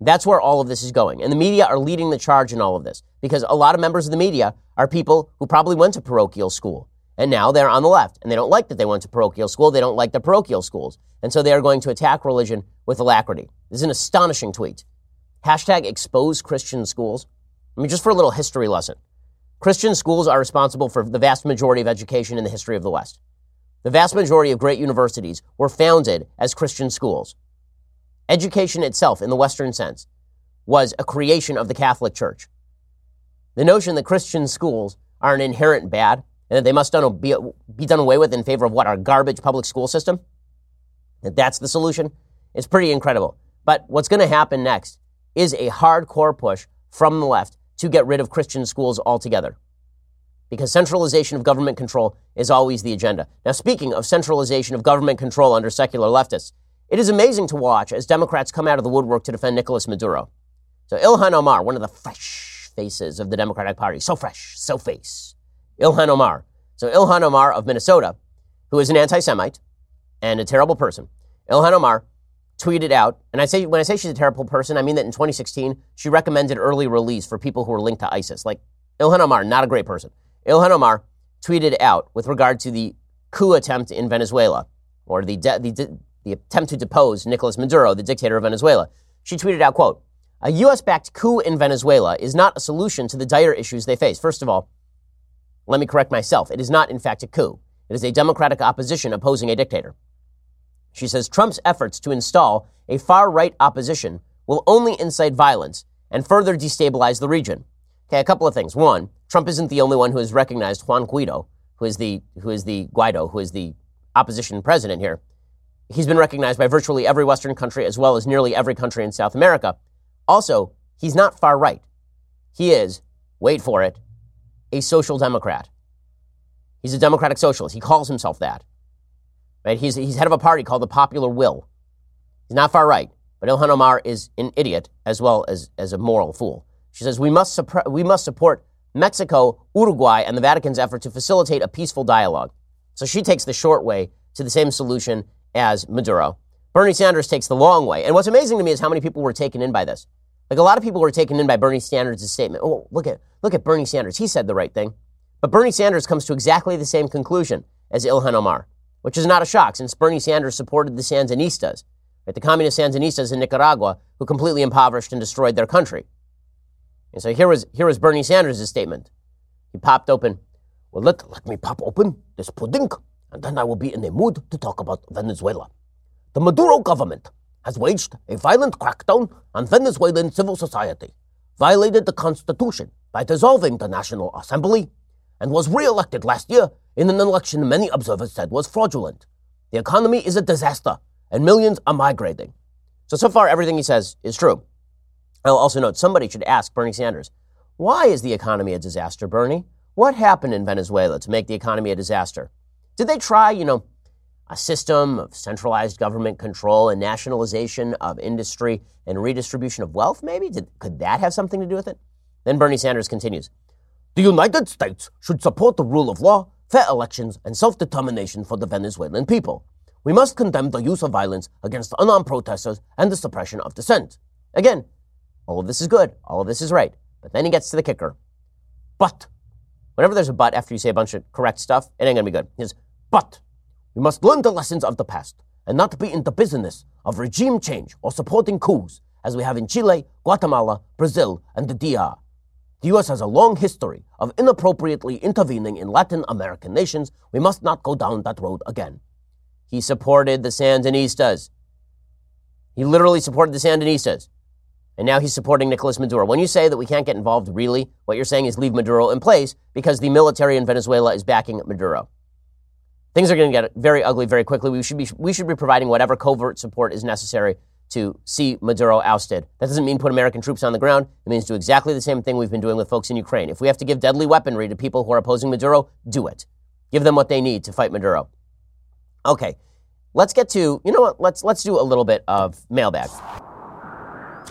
That's where all of this is going. And the media are leading the charge in all of this because a lot of members of the media are people who probably went to parochial school. And now they're on the left and they don't like that they went to parochial school. They don't like the parochial schools. And so they are going to attack religion with alacrity. This is an astonishing tweet. Hashtag expose Christian schools. I mean, just for a little history lesson. Christian schools are responsible for the vast majority of education in the history of the West. The vast majority of great universities were founded as Christian schools. Education itself, in the Western sense, was a creation of the Catholic Church. The notion that Christian schools are an inherent bad and that they must be, be done away with in favor of what our garbage public school system, that that's the solution, is pretty incredible. But what's going to happen next is a hardcore push from the left to get rid of Christian schools altogether. Because centralization of government control is always the agenda. Now, speaking of centralization of government control under secular leftists, it is amazing to watch as Democrats come out of the woodwork to defend Nicolas Maduro. So Ilhan Omar, one of the fresh faces of the Democratic Party, so fresh, so face. Ilhan Omar. So Ilhan Omar of Minnesota, who is an anti-Semite and a terrible person. Ilhan Omar tweeted out, and I say when I say she's a terrible person, I mean that in 2016 she recommended early release for people who were linked to ISIS. Like Ilhan Omar, not a great person. Ilhan Omar tweeted out with regard to the coup attempt in Venezuela, or the, de- the de- the attempt to depose Nicolas Maduro, the dictator of Venezuela. She tweeted out, quote, a U.S.-backed coup in Venezuela is not a solution to the dire issues they face. First of all, let me correct myself. It is not, in fact, a coup. It is a democratic opposition opposing a dictator. She says Trump's efforts to install a far right opposition will only incite violence and further destabilize the region. Okay, a couple of things. One, Trump isn't the only one who has recognized Juan Guaido, who is the who is the Guaido, who is the opposition president here. He's been recognized by virtually every Western country as well as nearly every country in South America. Also, he's not far right. he is, wait for it, a social democrat. He's a democratic socialist. He calls himself that. Right? He's, he's head of a party called the Popular Will. He's not far right, but Ilhan Omar is an idiot as well as, as a moral fool. She says we must, suppre- we must support Mexico, Uruguay, and the Vatican's effort to facilitate a peaceful dialogue. So she takes the short way to the same solution as Maduro. Bernie Sanders takes the long way. And what's amazing to me is how many people were taken in by this. Like a lot of people were taken in by Bernie Sanders' statement. Oh, look at look at Bernie Sanders. He said the right thing. But Bernie Sanders comes to exactly the same conclusion as Ilhan Omar, which is not a shock since Bernie Sanders supported the Sandinistas, right, the communist Sandinistas in Nicaragua who completely impoverished and destroyed their country. And so here was here was Bernie Sanders' statement. He popped open. Well, let, let me pop open this pudding, and then I will be in a mood to talk about Venezuela. The Maduro government has waged a violent crackdown on Venezuelan civil society, violated the Constitution by dissolving the National Assembly, and was re-elected last year in an election many observers said was fraudulent. The economy is a disaster, and millions are migrating. So, so far, everything he says is true. I'll also note somebody should ask Bernie Sanders, why is the economy a disaster, Bernie? What happened in Venezuela to make the economy a disaster? Did they try, you know, a system of centralized government control and nationalization of industry and redistribution of wealth, maybe? Did, could that have something to do with it? Then Bernie Sanders continues The United States should support the rule of law, fair elections, and self determination for the Venezuelan people. We must condemn the use of violence against unarmed protesters and the suppression of dissent. Again, all of this is good, all of this is right. But then he gets to the kicker. But, whenever there's a but after you say a bunch of correct stuff, it ain't gonna be good. He says, but we must learn the lessons of the past and not be in the business of regime change or supporting coups as we have in Chile, Guatemala, Brazil, and the DR. The U.S. has a long history of inappropriately intervening in Latin American nations. We must not go down that road again. He supported the Sandinistas. He literally supported the Sandinistas. And now he's supporting Nicolas Maduro. When you say that we can't get involved, really, what you're saying is leave Maduro in place because the military in Venezuela is backing Maduro. Things are going to get very ugly very quickly. We should be we should be providing whatever covert support is necessary to see Maduro ousted. That doesn't mean put American troops on the ground. It means do exactly the same thing we've been doing with folks in Ukraine. If we have to give deadly weaponry to people who are opposing Maduro, do it. Give them what they need to fight Maduro. Okay, let's get to you know what? Let's let's do a little bit of mailbag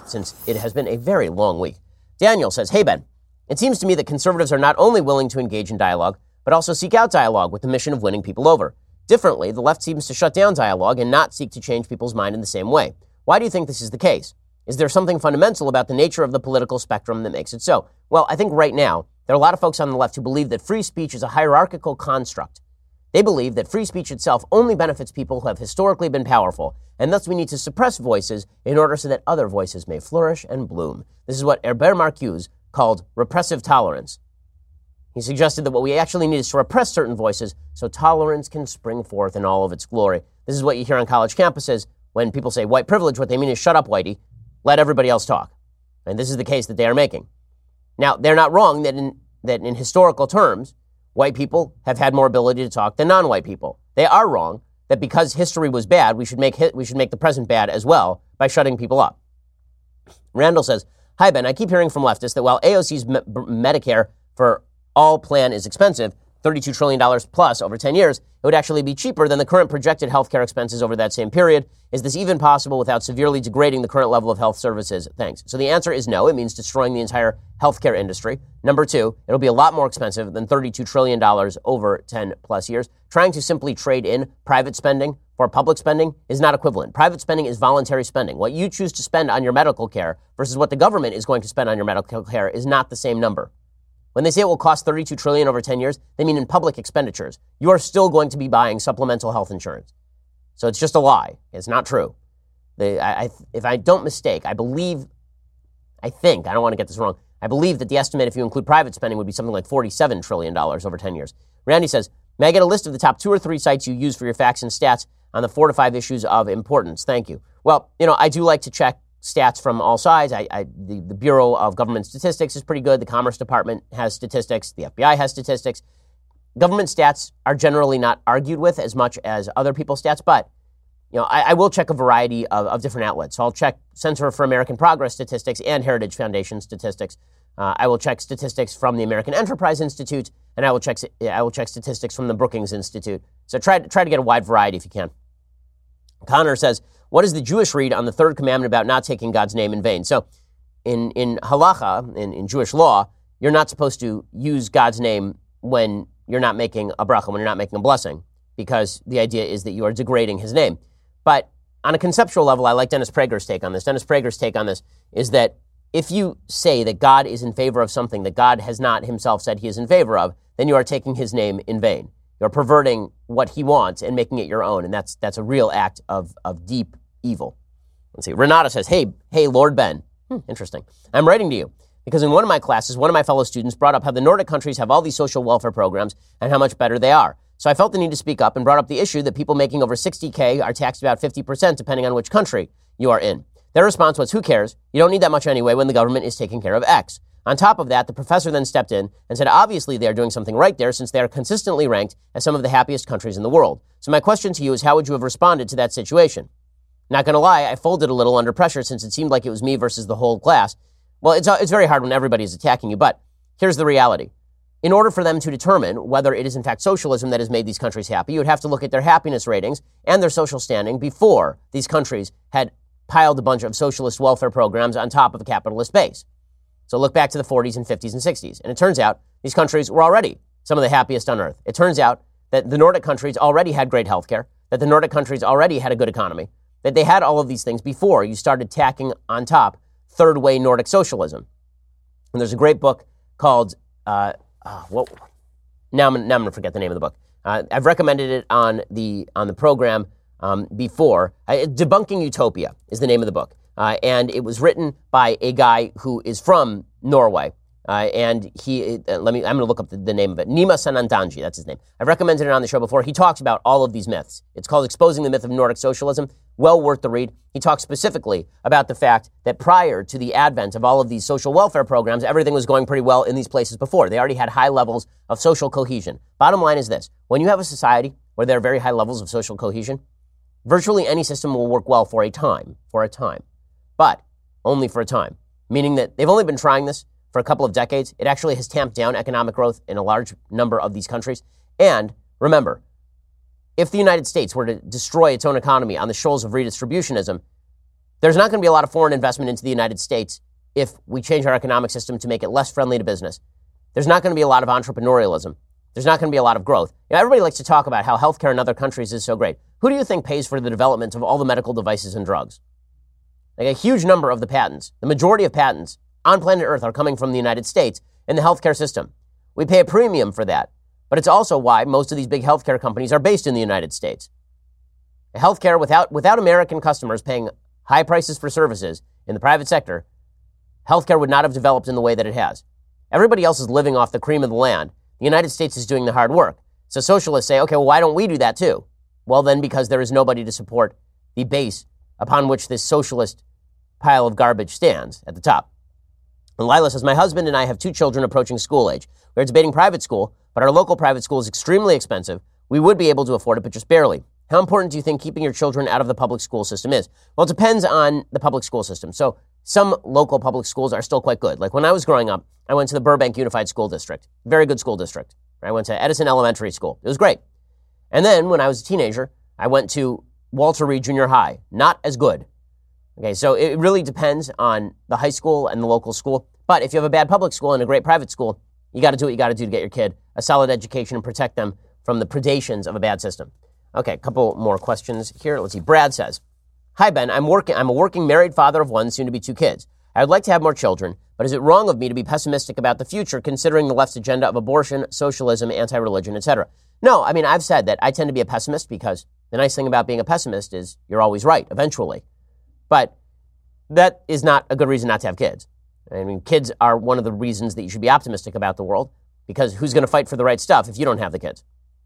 since it has been a very long week. Daniel says, "Hey Ben, it seems to me that conservatives are not only willing to engage in dialogue, but also seek out dialogue with the mission of winning people over. Differently, the left seems to shut down dialogue and not seek to change people's mind in the same way. Why do you think this is the case? Is there something fundamental about the nature of the political spectrum that makes it so? Well, I think right now, there are a lot of folks on the left who believe that free speech is a hierarchical construct. They believe that free speech itself only benefits people who have historically been powerful, and thus we need to suppress voices in order so that other voices may flourish and bloom. This is what Herbert Marcuse called repressive tolerance. He suggested that what we actually need is to repress certain voices so tolerance can spring forth in all of its glory. This is what you hear on college campuses when people say white privilege. What they mean is shut up, whitey, let everybody else talk. And this is the case that they are making. Now, they're not wrong that in, that in historical terms, white people have had more ability to talk than non white people. They are wrong that because history was bad, we should make, we should make the present bad as well by shutting people up. Randall says, Hi, Ben. I keep hearing from leftists that while AOC's me- Medicare for all plan is expensive, $32 trillion plus over 10 years, it would actually be cheaper than the current projected healthcare expenses over that same period. Is this even possible without severely degrading the current level of health services? Thanks. So the answer is no. It means destroying the entire healthcare industry. Number two, it'll be a lot more expensive than $32 trillion over 10 plus years. Trying to simply trade in private spending for public spending is not equivalent. Private spending is voluntary spending. What you choose to spend on your medical care versus what the government is going to spend on your medical care is not the same number. When they say it will cost 32 trillion over 10 years, they mean in public expenditures. You are still going to be buying supplemental health insurance. So it's just a lie. It's not true. They, I, I, if I don't mistake, I believe, I think, I don't want to get this wrong, I believe that the estimate, if you include private spending, would be something like $47 trillion over 10 years. Randy says, May I get a list of the top two or three sites you use for your facts and stats on the four to five issues of importance? Thank you. Well, you know, I do like to check stats from all sides. I, I, the, the Bureau of Government Statistics is pretty good. The Commerce Department has statistics. The FBI has statistics. Government stats are generally not argued with as much as other people's stats, but you know, I, I will check a variety of, of, different outlets. So I'll check Center for American Progress statistics and Heritage Foundation statistics. Uh, I will check statistics from the American Enterprise Institute, and I will check I will check statistics from the Brookings Institute. So try try to get a wide variety if you can. Connor says, "What is the Jewish read on the third commandment about not taking God's name in vain?" So, in in halacha, in, in Jewish law, you're not supposed to use God's name when you're not making a bracha, when you're not making a blessing, because the idea is that you are degrading His name. But on a conceptual level, I like Dennis Prager's take on this. Dennis Prager's take on this is that if you say that God is in favor of something that God has not himself said he is in favor of, then you are taking his name in vain. You're perverting what he wants and making it your own, and that's that's a real act of, of deep evil. Let's see. Renata says, Hey, hey, Lord Ben. Hmm, interesting. I'm writing to you because in one of my classes, one of my fellow students brought up how the Nordic countries have all these social welfare programs and how much better they are. So I felt the need to speak up and brought up the issue that people making over 60K are taxed about 50% depending on which country you are in. Their response was, Who cares? You don't need that much anyway when the government is taking care of X. On top of that, the professor then stepped in and said, Obviously, they are doing something right there since they are consistently ranked as some of the happiest countries in the world. So, my question to you is, how would you have responded to that situation? Not going to lie, I folded a little under pressure since it seemed like it was me versus the whole class. Well, it's, it's very hard when everybody is attacking you, but here's the reality. In order for them to determine whether it is in fact socialism that has made these countries happy, you would have to look at their happiness ratings and their social standing before these countries had piled a bunch of socialist welfare programs on top of a capitalist base. So look back to the 40s and 50s and 60s. And it turns out these countries were already some of the happiest on earth. It turns out that the Nordic countries already had great health care, that the Nordic countries already had a good economy, that they had all of these things before you started tacking on top third way Nordic socialism. And there's a great book called, uh, uh, what? Now I'm, now I'm going to forget the name of the book. Uh, I've recommended it on the, on the program um, before. Debunking Utopia is the name of the book. Uh, and it was written by a guy who is from Norway. Uh, and he, uh, let me, I'm going to look up the, the, name of it. Nima Sanandaji, that's his name. I've recommended it on the show before. He talks about all of these myths. It's called Exposing the Myth of Nordic Socialism. Well worth the read. He talks specifically about the fact that prior to the advent of all of these social welfare programs, everything was going pretty well in these places before. They already had high levels of social cohesion. Bottom line is this when you have a society where there are very high levels of social cohesion, Virtually any system will work well for a time, for a time, but only for a time, meaning that they've only been trying this for a couple of decades. It actually has tamped down economic growth in a large number of these countries. And remember, if the United States were to destroy its own economy on the shoals of redistributionism, there's not going to be a lot of foreign investment into the United States if we change our economic system to make it less friendly to business. There's not going to be a lot of entrepreneurialism. There's not going to be a lot of growth. You know, everybody likes to talk about how healthcare in other countries is so great. Who do you think pays for the development of all the medical devices and drugs? Like a huge number of the patents, the majority of patents on planet Earth are coming from the United States in the healthcare system. We pay a premium for that. But it's also why most of these big healthcare companies are based in the United States. Healthcare without, without American customers paying high prices for services in the private sector, healthcare would not have developed in the way that it has. Everybody else is living off the cream of the land, the United States is doing the hard work. So socialists say, okay, well, why don't we do that too? Well, then, because there is nobody to support the base upon which this socialist pile of garbage stands at the top. And Lila says, My husband and I have two children approaching school age. We're debating private school, but our local private school is extremely expensive. We would be able to afford it, but just barely. How important do you think keeping your children out of the public school system is? Well, it depends on the public school system. So some local public schools are still quite good. Like when I was growing up, I went to the Burbank Unified School District. Very good school district. I went to Edison Elementary School. It was great. And then when I was a teenager, I went to Walter Reed Junior High. Not as good. Okay, so it really depends on the high school and the local school. But if you have a bad public school and a great private school, you got to do what you got to do to get your kid a solid education and protect them from the predations of a bad system. Okay, a couple more questions here. Let's see. Brad says, Hi, Ben. I'm working. I'm a working married father of one, soon to be two kids. I would like to have more children, but is it wrong of me to be pessimistic about the future, considering the left's agenda of abortion, socialism, anti-religion, etc.? No, I mean I've said that I tend to be a pessimist because the nice thing about being a pessimist is you're always right eventually, but that is not a good reason not to have kids. I mean, kids are one of the reasons that you should be optimistic about the world because who's going to fight for the right stuff if you don't have the kids?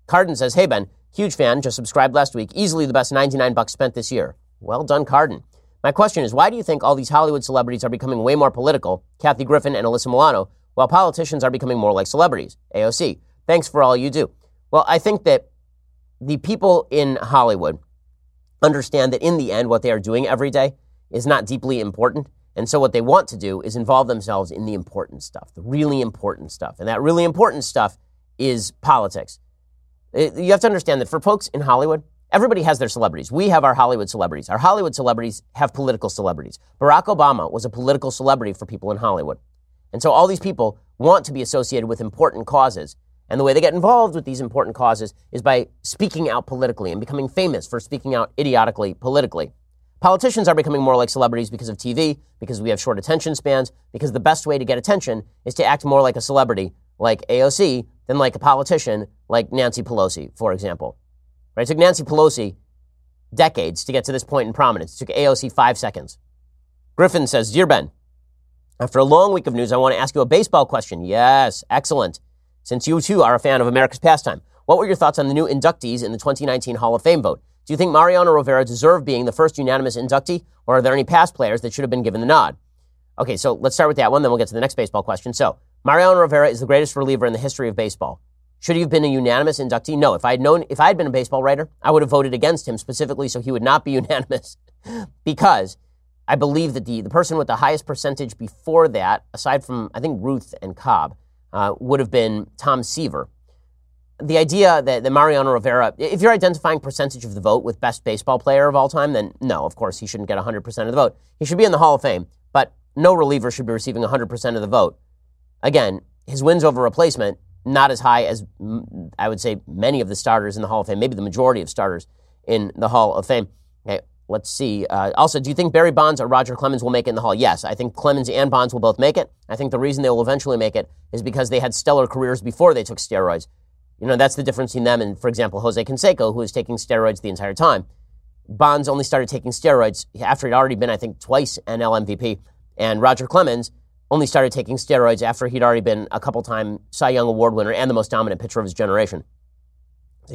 Carden says, "Hey Ben, huge fan, just subscribed last week. Easily the best 99 bucks spent this year. Well done, Carden. My question is, why do you think all these Hollywood celebrities are becoming way more political, Kathy Griffin and Alyssa Milano, while politicians are becoming more like celebrities? AOC. Thanks for all you do. Well, I think that the people in Hollywood understand that in the end, what they are doing every day is not deeply important. And so what they want to do is involve themselves in the important stuff, the really important stuff. And that really important stuff is politics. It, you have to understand that for folks in Hollywood, everybody has their celebrities. We have our Hollywood celebrities. Our Hollywood celebrities have political celebrities. Barack Obama was a political celebrity for people in Hollywood. And so all these people want to be associated with important causes. And the way they get involved with these important causes is by speaking out politically and becoming famous for speaking out idiotically politically. Politicians are becoming more like celebrities because of TV, because we have short attention spans, because the best way to get attention is to act more like a celebrity, like AOC, than like a politician, like Nancy Pelosi, for example. Right? It took Nancy Pelosi decades to get to this point in prominence. It took AOC five seconds. Griffin says, Dear Ben, after a long week of news, I want to ask you a baseball question. Yes, excellent. Since you too are a fan of America's pastime, what were your thoughts on the new inductees in the 2019 Hall of Fame vote? Do you think Mariano Rivera deserved being the first unanimous inductee, or are there any past players that should have been given the nod? Okay, so let's start with that one, then we'll get to the next baseball question. So, Mariano Rivera is the greatest reliever in the history of baseball. Should he have been a unanimous inductee? No. If I had known, if I had been a baseball writer, I would have voted against him specifically so he would not be *laughs* unanimous, because I believe that the the person with the highest percentage before that, aside from I think Ruth and Cobb, uh, would have been Tom Seaver the idea that, that Mariano Rivera, if you're identifying percentage of the vote with best baseball player of all time, then no, of course, he shouldn't get 100% of the vote. He should be in the Hall of Fame, but no reliever should be receiving 100% of the vote. Again, his wins over replacement, not as high as I would say many of the starters in the Hall of Fame, maybe the majority of starters in the Hall of Fame. Okay, let's see. Uh, also, do you think Barry Bonds or Roger Clemens will make it in the Hall? Yes, I think Clemens and Bonds will both make it. I think the reason they will eventually make it is because they had stellar careers before they took steroids. You know, that's the difference between them and, for example, Jose Canseco, who was taking steroids the entire time. Bonds only started taking steroids after he'd already been, I think, twice NL MVP. And Roger Clemens only started taking steroids after he'd already been a couple time Cy Young Award winner and the most dominant pitcher of his generation.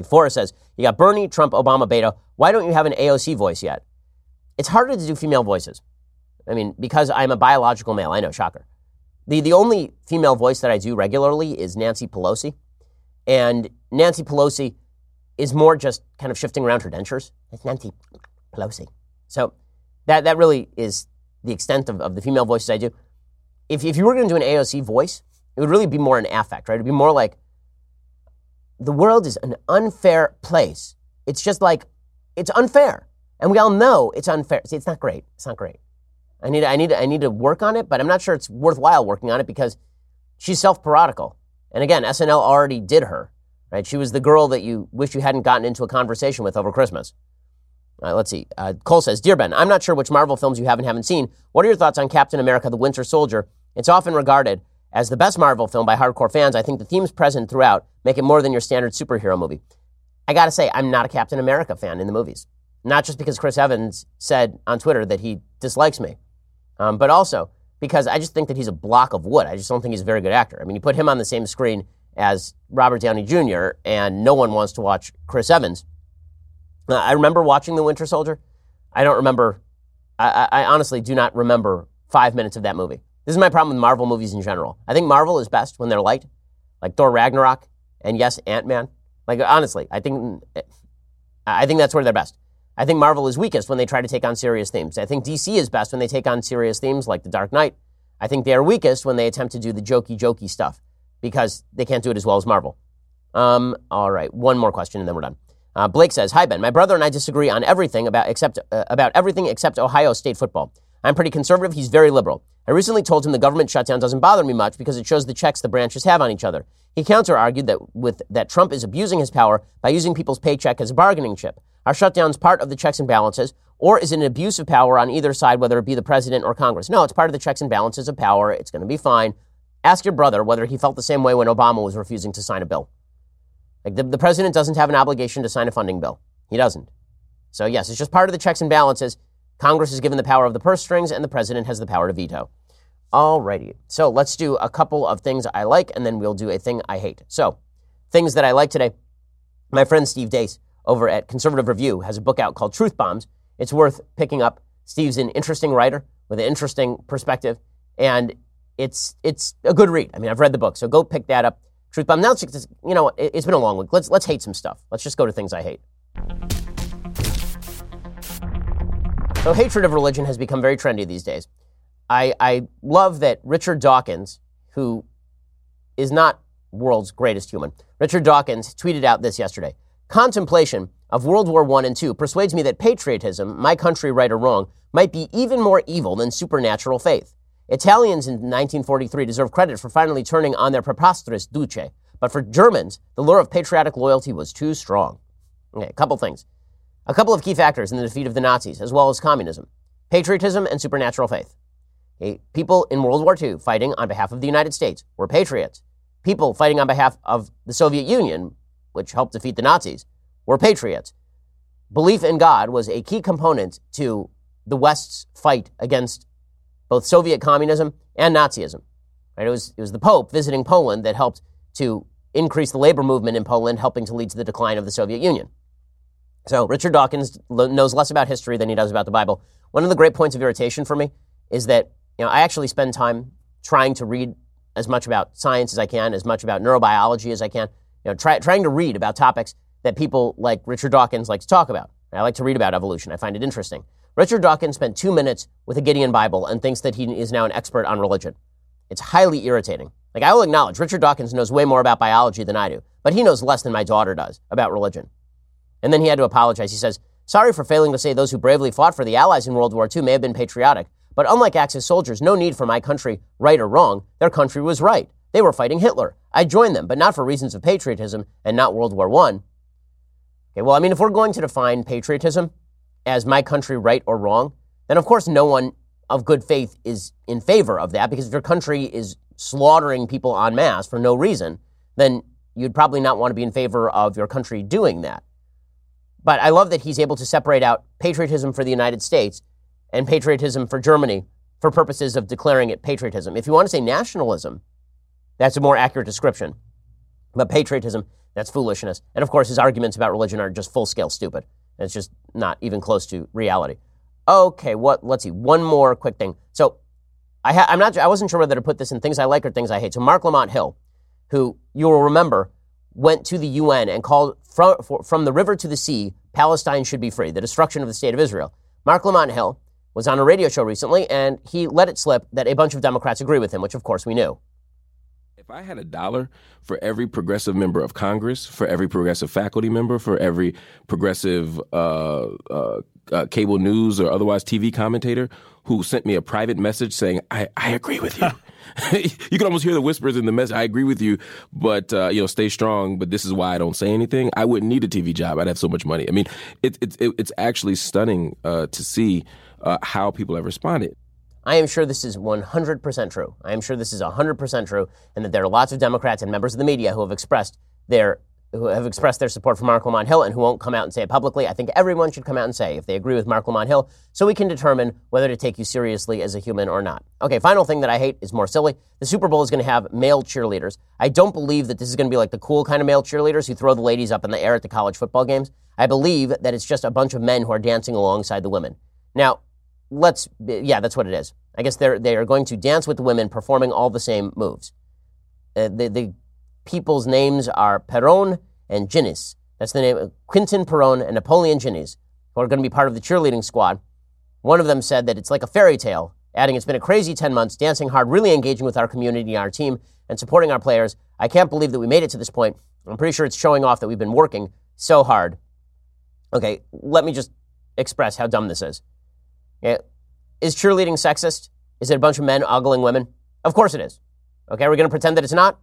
Forrest says, You got Bernie, Trump, Obama, Beto. Why don't you have an AOC voice yet? It's harder to do female voices. I mean, because I'm a biological male. I know, shocker. The, the only female voice that I do regularly is Nancy Pelosi. And Nancy Pelosi is more just kind of shifting around her dentures. It's Nancy Pelosi. So that, that really is the extent of, of the female voices I do. If, if you were going to do an AOC voice, it would really be more an affect, right? It'd be more like, the world is an unfair place. It's just like, it's unfair. And we all know it's unfair. See, it's not great. It's not great. I need, I need, I need to work on it, but I'm not sure it's worthwhile working on it because she's self-parodical. And again, SNL already did her, right? She was the girl that you wish you hadn't gotten into a conversation with over Christmas. Let's see. Uh, Cole says, Dear Ben, I'm not sure which Marvel films you have and haven't seen. What are your thoughts on Captain America the Winter Soldier? It's often regarded as the best Marvel film by hardcore fans. I think the themes present throughout make it more than your standard superhero movie. I gotta say, I'm not a Captain America fan in the movies. Not just because Chris Evans said on Twitter that he dislikes me, um, but also because I just think that he's a block of wood. I just don't think he's a very good actor. I mean, you put him on the same screen as Robert Downey Jr., and no one wants to watch Chris Evans. I remember watching The Winter Soldier. I don't remember, I, I, honestly do not remember five minutes of that movie. This is my problem with Marvel movies in general. I think Marvel is best when they're light, like Thor Ragnarok, and yes, Ant Man. Like, honestly, I think, I think that's where they're best. I think Marvel is weakest when they try to take on serious themes. I think DC is best when they take on serious themes like The Dark Knight. I think they are weakest when they attempt to do the jokey, jokey stuff because they can't do it as well as Marvel. Um, all right, one more question and then we're done. Uh, Blake says, "Hi Ben, my brother and I disagree on everything about except uh, about everything except Ohio State football. I'm pretty conservative. He's very liberal. I recently told him the government shutdown doesn't bother me much because it shows the checks the branches have on each other. He counter argued that with that Trump is abusing his power by using people's paycheck as a bargaining chip. Are shutdowns part of the checks and balances, or is it an abuse of power on either side, whether it be the president or Congress? No, it's part of the checks and balances of power. It's going to be fine. Ask your brother whether he felt the same way when Obama was refusing to sign a bill. Like the, the president doesn't have an obligation to sign a funding bill. He doesn't. So, yes, it's just part of the checks and balances. Congress is given the power of the purse strings, and the president has the power to veto. Alrighty. So, let's do a couple of things I like, and then we'll do a thing I hate. So, things that I like today. My friend Steve Deace over at Conservative Review has a book out called Truth Bombs. It's worth picking up. Steve's an interesting writer with an interesting perspective, and it's it's a good read. I mean, I've read the book, so go pick that up. Truth Bomb. Now, it's, you know, it's been a long week. Let's let's hate some stuff. Let's just go to things I hate. So, hatred of religion has become very trendy these days. I, I love that Richard Dawkins, who is not world's greatest human, Richard Dawkins tweeted out this yesterday. Contemplation of World War I and II persuades me that patriotism, my country right or wrong, might be even more evil than supernatural faith. Italians in 1943 deserve credit for finally turning on their preposterous duce, but for Germans, the lure of patriotic loyalty was too strong. Okay, a couple things. A couple of key factors in the defeat of the Nazis, as well as communism patriotism and supernatural faith. Okay, people in World War II fighting on behalf of the United States were patriots. People fighting on behalf of the Soviet Union, which helped defeat the Nazis, were patriots. Belief in God was a key component to the West's fight against both Soviet communism and Nazism. Right? It, was, it was the Pope visiting Poland that helped to increase the labor movement in Poland, helping to lead to the decline of the Soviet Union. So Richard Dawkins knows less about history than he does about the Bible. One of the great points of irritation for me is that you know I actually spend time trying to read as much about science as I can, as much about neurobiology as I can. You know, try, trying to read about topics that people like Richard Dawkins like to talk about. I like to read about evolution. I find it interesting. Richard Dawkins spent two minutes with a Gideon Bible and thinks that he is now an expert on religion. It's highly irritating. Like I will acknowledge, Richard Dawkins knows way more about biology than I do, but he knows less than my daughter does about religion. And then he had to apologize. He says, Sorry for failing to say those who bravely fought for the Allies in World War II may have been patriotic, but unlike Axis soldiers, no need for my country, right or wrong. Their country was right. They were fighting Hitler. I joined them, but not for reasons of patriotism and not World War I. Okay, well, I mean, if we're going to define patriotism as my country right or wrong, then of course no one of good faith is in favor of that because if your country is slaughtering people en masse for no reason, then you'd probably not want to be in favor of your country doing that. But I love that he's able to separate out patriotism for the United States and patriotism for Germany for purposes of declaring it patriotism. If you want to say nationalism, that's a more accurate description. But patriotism, that's foolishness. And of course, his arguments about religion are just full scale stupid. It's just not even close to reality. Okay, what? Let's see. One more quick thing. So, I ha- I'm not. I wasn't sure whether to put this in things I like or things I hate. So, Marc Lamont Hill, who you will remember went to the UN and called from, from the river to the sea, Palestine should be free, the destruction of the state of Israel. Marc Lamont Hill was on a radio show recently, and he let it slip that a bunch of Democrats agree with him, which of course we knew. If I had a dollar for every progressive member of Congress, for every progressive faculty member, for every progressive uh, uh, uh, cable news or otherwise TV commentator who sent me a private message saying, I, I agree with you. *laughs* *laughs* you can almost hear the whispers in the message. I agree with you, but uh, you know, stay strong. But this is why I don't say anything. I wouldn't need a TV job. I'd have so much money. I mean, it, it, it it's actually stunning uh, to see uh, how people have responded. I am sure this is 100% true. I am sure this is 100% true, and that there are lots of Democrats and members of the media who have expressed their who have expressed their support for Marc Lamont Hill and who won't come out and say it publicly. I think everyone should come out and say if they agree with Marc Lamont Hill so we can determine whether to take you seriously as a human or not. Okay, final thing that I hate is more silly. The Super Bowl is going to have male cheerleaders. I don't believe that this is going to be like the cool kind of male cheerleaders who throw the ladies up in the air at the college football games. I believe that it's just a bunch of men who are dancing alongside the women. Now, let's, yeah, that's what it is. I guess they're, they are going to dance with the women performing all the same moves. Uh, the, the people's names are Peron and Jinnies. That's the name of Quinton Peron and Napoleon Jinnies, who are going to be part of the cheerleading squad. One of them said that it's like a fairy tale, adding, It's been a crazy 10 months, dancing hard, really engaging with our community and our team, and supporting our players. I can't believe that we made it to this point. I'm pretty sure it's showing off that we've been working so hard. Okay, let me just express how dumb this is. Is cheerleading sexist? Is it a bunch of men ogling women? Of course it is. Okay, we're going to pretend that it's not?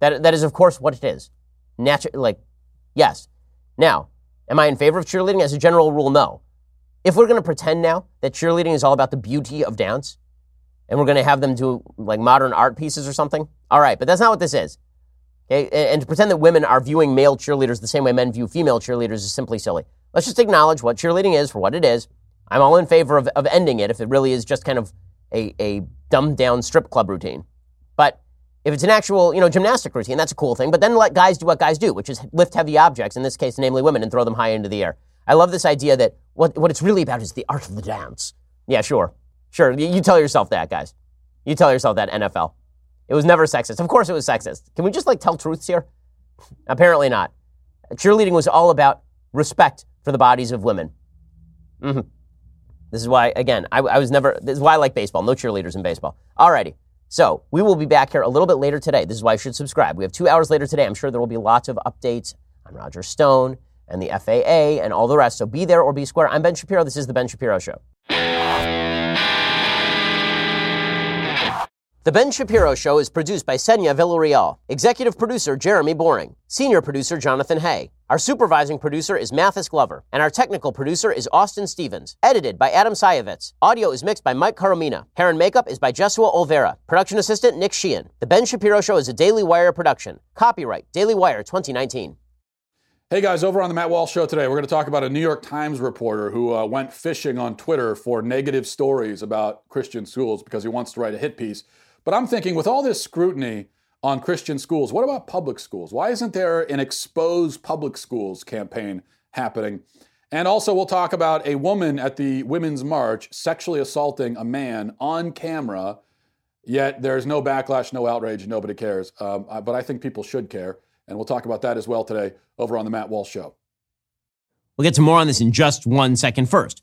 That, that is, of course, what it is. Natu- like, yes. Now, am I in favor of cheerleading? As a general rule, no. If we're going to pretend now that cheerleading is all about the beauty of dance, and we're going to have them do like modern art pieces or something, all right, but that's not what this is. Okay? And to pretend that women are viewing male cheerleaders the same way men view female cheerleaders is simply silly. Let's just acknowledge what cheerleading is for what it is. I'm all in favor of, of ending it if it really is just kind of a, a dumbed down strip club routine. But if it's an actual, you know, gymnastic routine, that's a cool thing. But then let guys do what guys do, which is lift heavy objects, in this case, namely women, and throw them high into the air. I love this idea that what, what it's really about is the art of the dance. Yeah, sure. Sure. You, tell yourself that, guys. You tell yourself that, NFL. It was never sexist. Of course it was sexist. Can we just like tell truths here? Apparently not. Cheerleading was all about respect for the bodies of women. Mm-hmm. This is why, again, I, I was never, this is why I like baseball. No cheerleaders in baseball. Alrighty. So we will be back here a little bit later today. This is why you should subscribe. We have two hours later today. I'm sure there will be lots of updates on Roger Stone and the FAA and all the rest. So be there or be square. I'm Ben Shapiro. This is The Ben Shapiro Show. The Ben Shapiro Show is produced by Senya Villarreal, executive producer Jeremy Boring, senior producer Jonathan Hay. Our supervising producer is Mathis Glover, and our technical producer is Austin Stevens. Edited by Adam Sayevitz. Audio is mixed by Mike Coromina. Hair and makeup is by Jesua Olvera. Production assistant Nick Sheehan. The Ben Shapiro Show is a Daily Wire production. Copyright Daily Wire 2019. Hey guys, over on the Matt Walsh Show today, we're going to talk about a New York Times reporter who uh, went fishing on Twitter for negative stories about Christian schools because he wants to write a hit piece. But I'm thinking, with all this scrutiny on Christian schools, what about public schools? Why isn't there an expose public schools campaign happening? And also, we'll talk about a woman at the Women's March sexually assaulting a man on camera, yet there's no backlash, no outrage, nobody cares. Um, but I think people should care. And we'll talk about that as well today over on the Matt Walsh Show. We'll get to more on this in just one second. First,